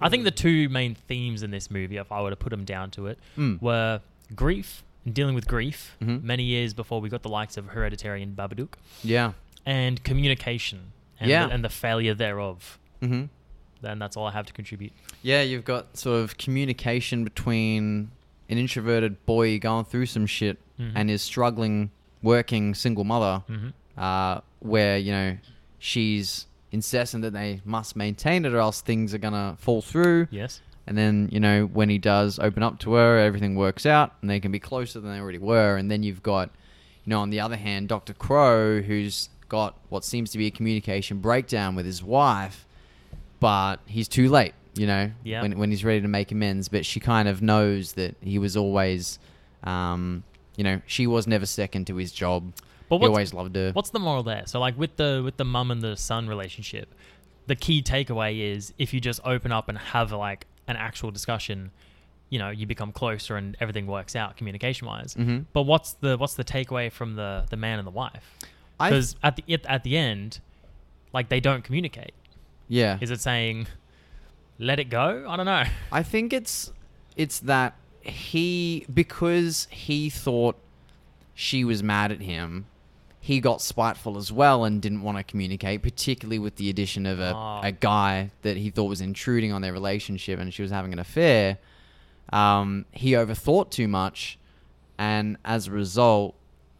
I think the two main themes in this movie, if I were to put them down to it, Mm. were grief and dealing with grief. Mhm. Many years before we got the likes of Hereditary and Babadook, Yeah. and communication. And Yeah. the, and the failure thereof. Mm-hmm. Then that's all I have to contribute. Yeah, you've got sort of communication between an introverted boy going through some shit Mhm. and his struggling working single mother, hmm uh, where you know she's incessant that they must maintain it or else things are gonna fall through. Yes. And then you know when he does open up to her, everything works out and they can be closer than they already were. And then you've got, you know, on the other hand, Doctor Crowe, who's got what seems to be a communication breakdown with his wife, but he's too late. You know, Yeah. when when he's ready to make amends. But she kind of knows that he was always, um, you know, she was never second to his job. But he always loved her. what's the moral there? So like with the with the mum and the son relationship, the key takeaway is if you just open up and have like an actual discussion, you know, you become closer and everything works out communication wise. Mhm. But what's the what's the takeaway from the the man and the wife? Because at the at, at the end, like they don't communicate. yeah. Is it saying, let it go? I don't know. I think it's it's that he because he thought she was mad at him, he got spiteful as well and didn't want to communicate, particularly with the addition of a, Ah. a guy that he thought was intruding on their relationship and she was having an affair. Um, he overthought too much, and as a result,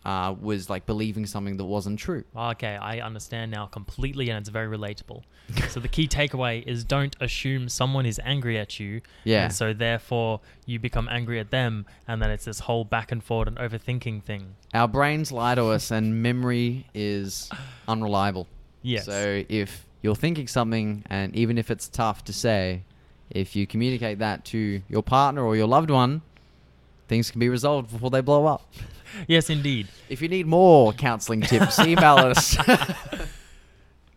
uh, was like believing something that wasn't true. Okay, I understand now completely, and it's very relatable. so the key takeaway is don't assume someone is angry at you. Yeah. And so therefore you become angry at them, and then it's this whole back and forth and overthinking thing. Our brains lie to us, and memory is unreliable. Yes. So if you're thinking something, and even if it's tough to say, if you communicate that to your partner or your loved one, things can be resolved before they blow up. Yes, indeed. If you need more counseling tips, email us.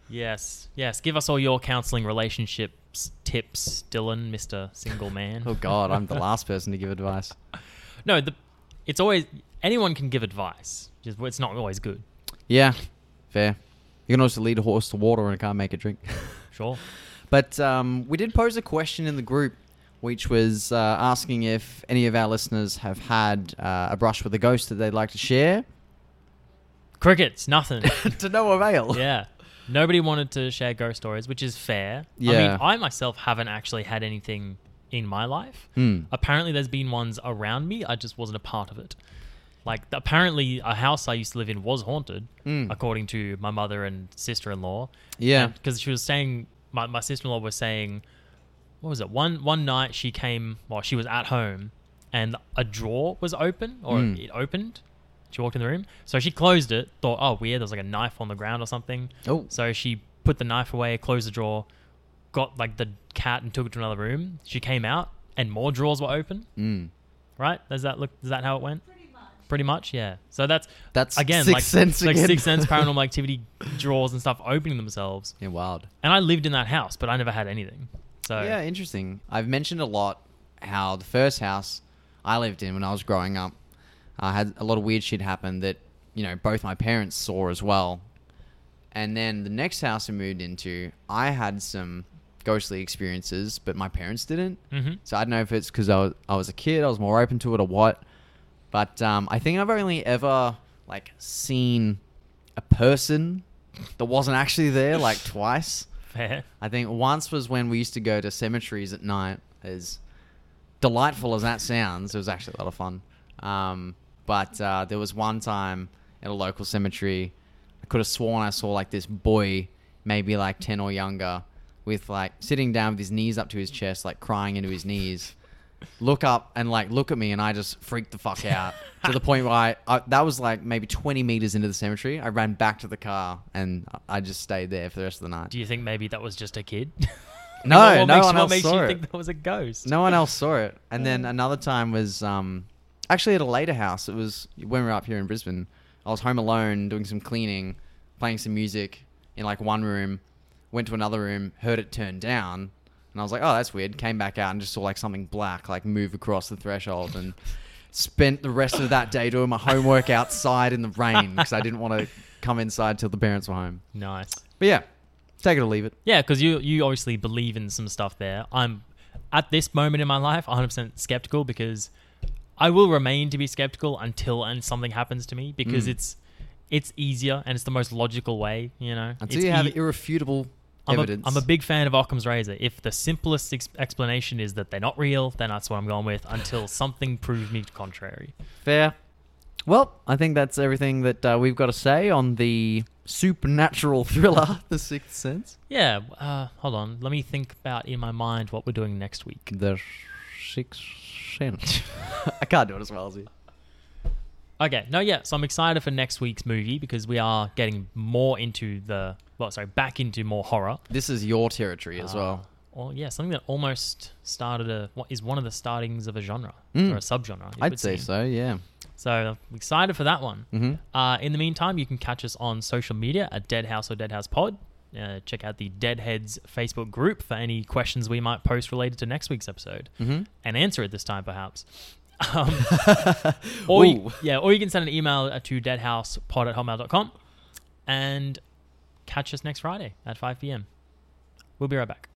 Yes, yes. Give us all your counseling relationships tips, Dylan, Mister Single Man. oh God, I'm the last person to give advice. No, the it's always anyone can give advice. Just it's not always good. Yeah, fair. You can also lead a horse to water and it can't make it drink. Sure. But um, we did pose a question in the group, which was uh, asking if any of our listeners have had uh, a brush with a ghost that they'd like to share. Crickets, nothing. to no avail. yeah. Nobody wanted to share ghost stories, which is fair. Yeah. I mean, I myself haven't actually had anything in my life. Hmm. Apparently, there's been ones around me. I just wasn't a part of it. Like, apparently, a house I used to live in was haunted, Mm. according to my mother and sister in law. Yeah. Because she was saying, my, my sister in law was saying, what was it? One, one night she came, well, she was at home and a drawer was open or Mm. it opened. She walked in the room. So she closed it, thought, oh, weird, there's like a knife on the ground or something. Oh. So she put the knife away, closed the drawer, got like the cat and took it to another room. She came out and more drawers were open. Mm. Right? Does that look? Is that how it went? Pretty much, yeah. So that's That's again six like sense like again. six sense paranormal activity drawers and stuff opening themselves. Yeah, wild. And I lived in that house, but I never had anything. So Yeah, interesting. I've mentioned a lot how the first house I lived in when I was growing up uh, had a lot of weird shit happen that you know both my parents saw as well. And then the next house I moved into, I had some ghostly experiences, but my parents didn't. hmm So I don't know if it's because I was, I was a kid, I was more open to it, or what. But um, I think I've only ever like seen a person that wasn't actually there like twice. Fair. I think once was when we used to go to cemeteries at night. As delightful as that sounds, it was actually a lot of fun. Um, but uh, there was one time at a local cemetery, I could have sworn I saw like this boy, maybe like ten or younger, with like sitting down with his knees up to his chest, like crying into his knees. Look up and like look at me, and I just freaked the fuck out to the point where I, I that was like maybe twenty meters into the cemetery. I ran back to the car and I just stayed there for the rest of the night. Do you think maybe that was just a kid? No, what, what no makes, one what else makes saw you it. think that was a ghost? No one else saw it. And then another time was um, actually at a later house. It was when we were up here in Brisbane. I was home alone doing some cleaning, playing some music in like one room. Went to another room, heard it turn down, and I was like, "Oh, that's weird." Came back out and just saw like something black like move across the threshold, and spent the rest of that day doing my homework outside in the rain because I didn't want to come inside till the parents were home. Nice. But yeah, take it or leave it. Yeah, because you you obviously believe in some stuff there. I'm at this moment in my life 100% skeptical because I will remain to be skeptical until and something happens to me because Mm. it's it's easier and it's the most logical way. You know, Until It's you have e- irrefutable I'm a, evidence. I'm a big fan of Occam's razor. If the simplest ex- explanation is that they're not real, then that's what I'm going with until something proves me contrary. Fair. Well, I think that's everything that uh, we've got to say on the supernatural thriller, The Sixth Sense. Yeah, uh, hold on. Let me think about in my mind what we're doing next week. The Sixth Sense. I can't do it as well as you. Okay, no, yeah. So I'm excited for next week's movie because we are getting more into the, well, sorry, back into more horror. This is your territory as Uh, well. Well, yeah, something that almost started a, what is one of the startings of a genre Mm. or a subgenre. it I'd say seem. so, yeah. So I'm excited for that one. hmm Uh, in the meantime, you can catch us on social media at Deadhouse or Deadhouse Pod. Uh, check out the Deadheads Facebook group for any questions we might post related to next week's episode hmm and answer it this time, perhaps. Um, or you, Ooh. yeah, or you can send an email to deadhousepod at hotmail.com and catch us next Friday at 5 p.m. We'll be right back.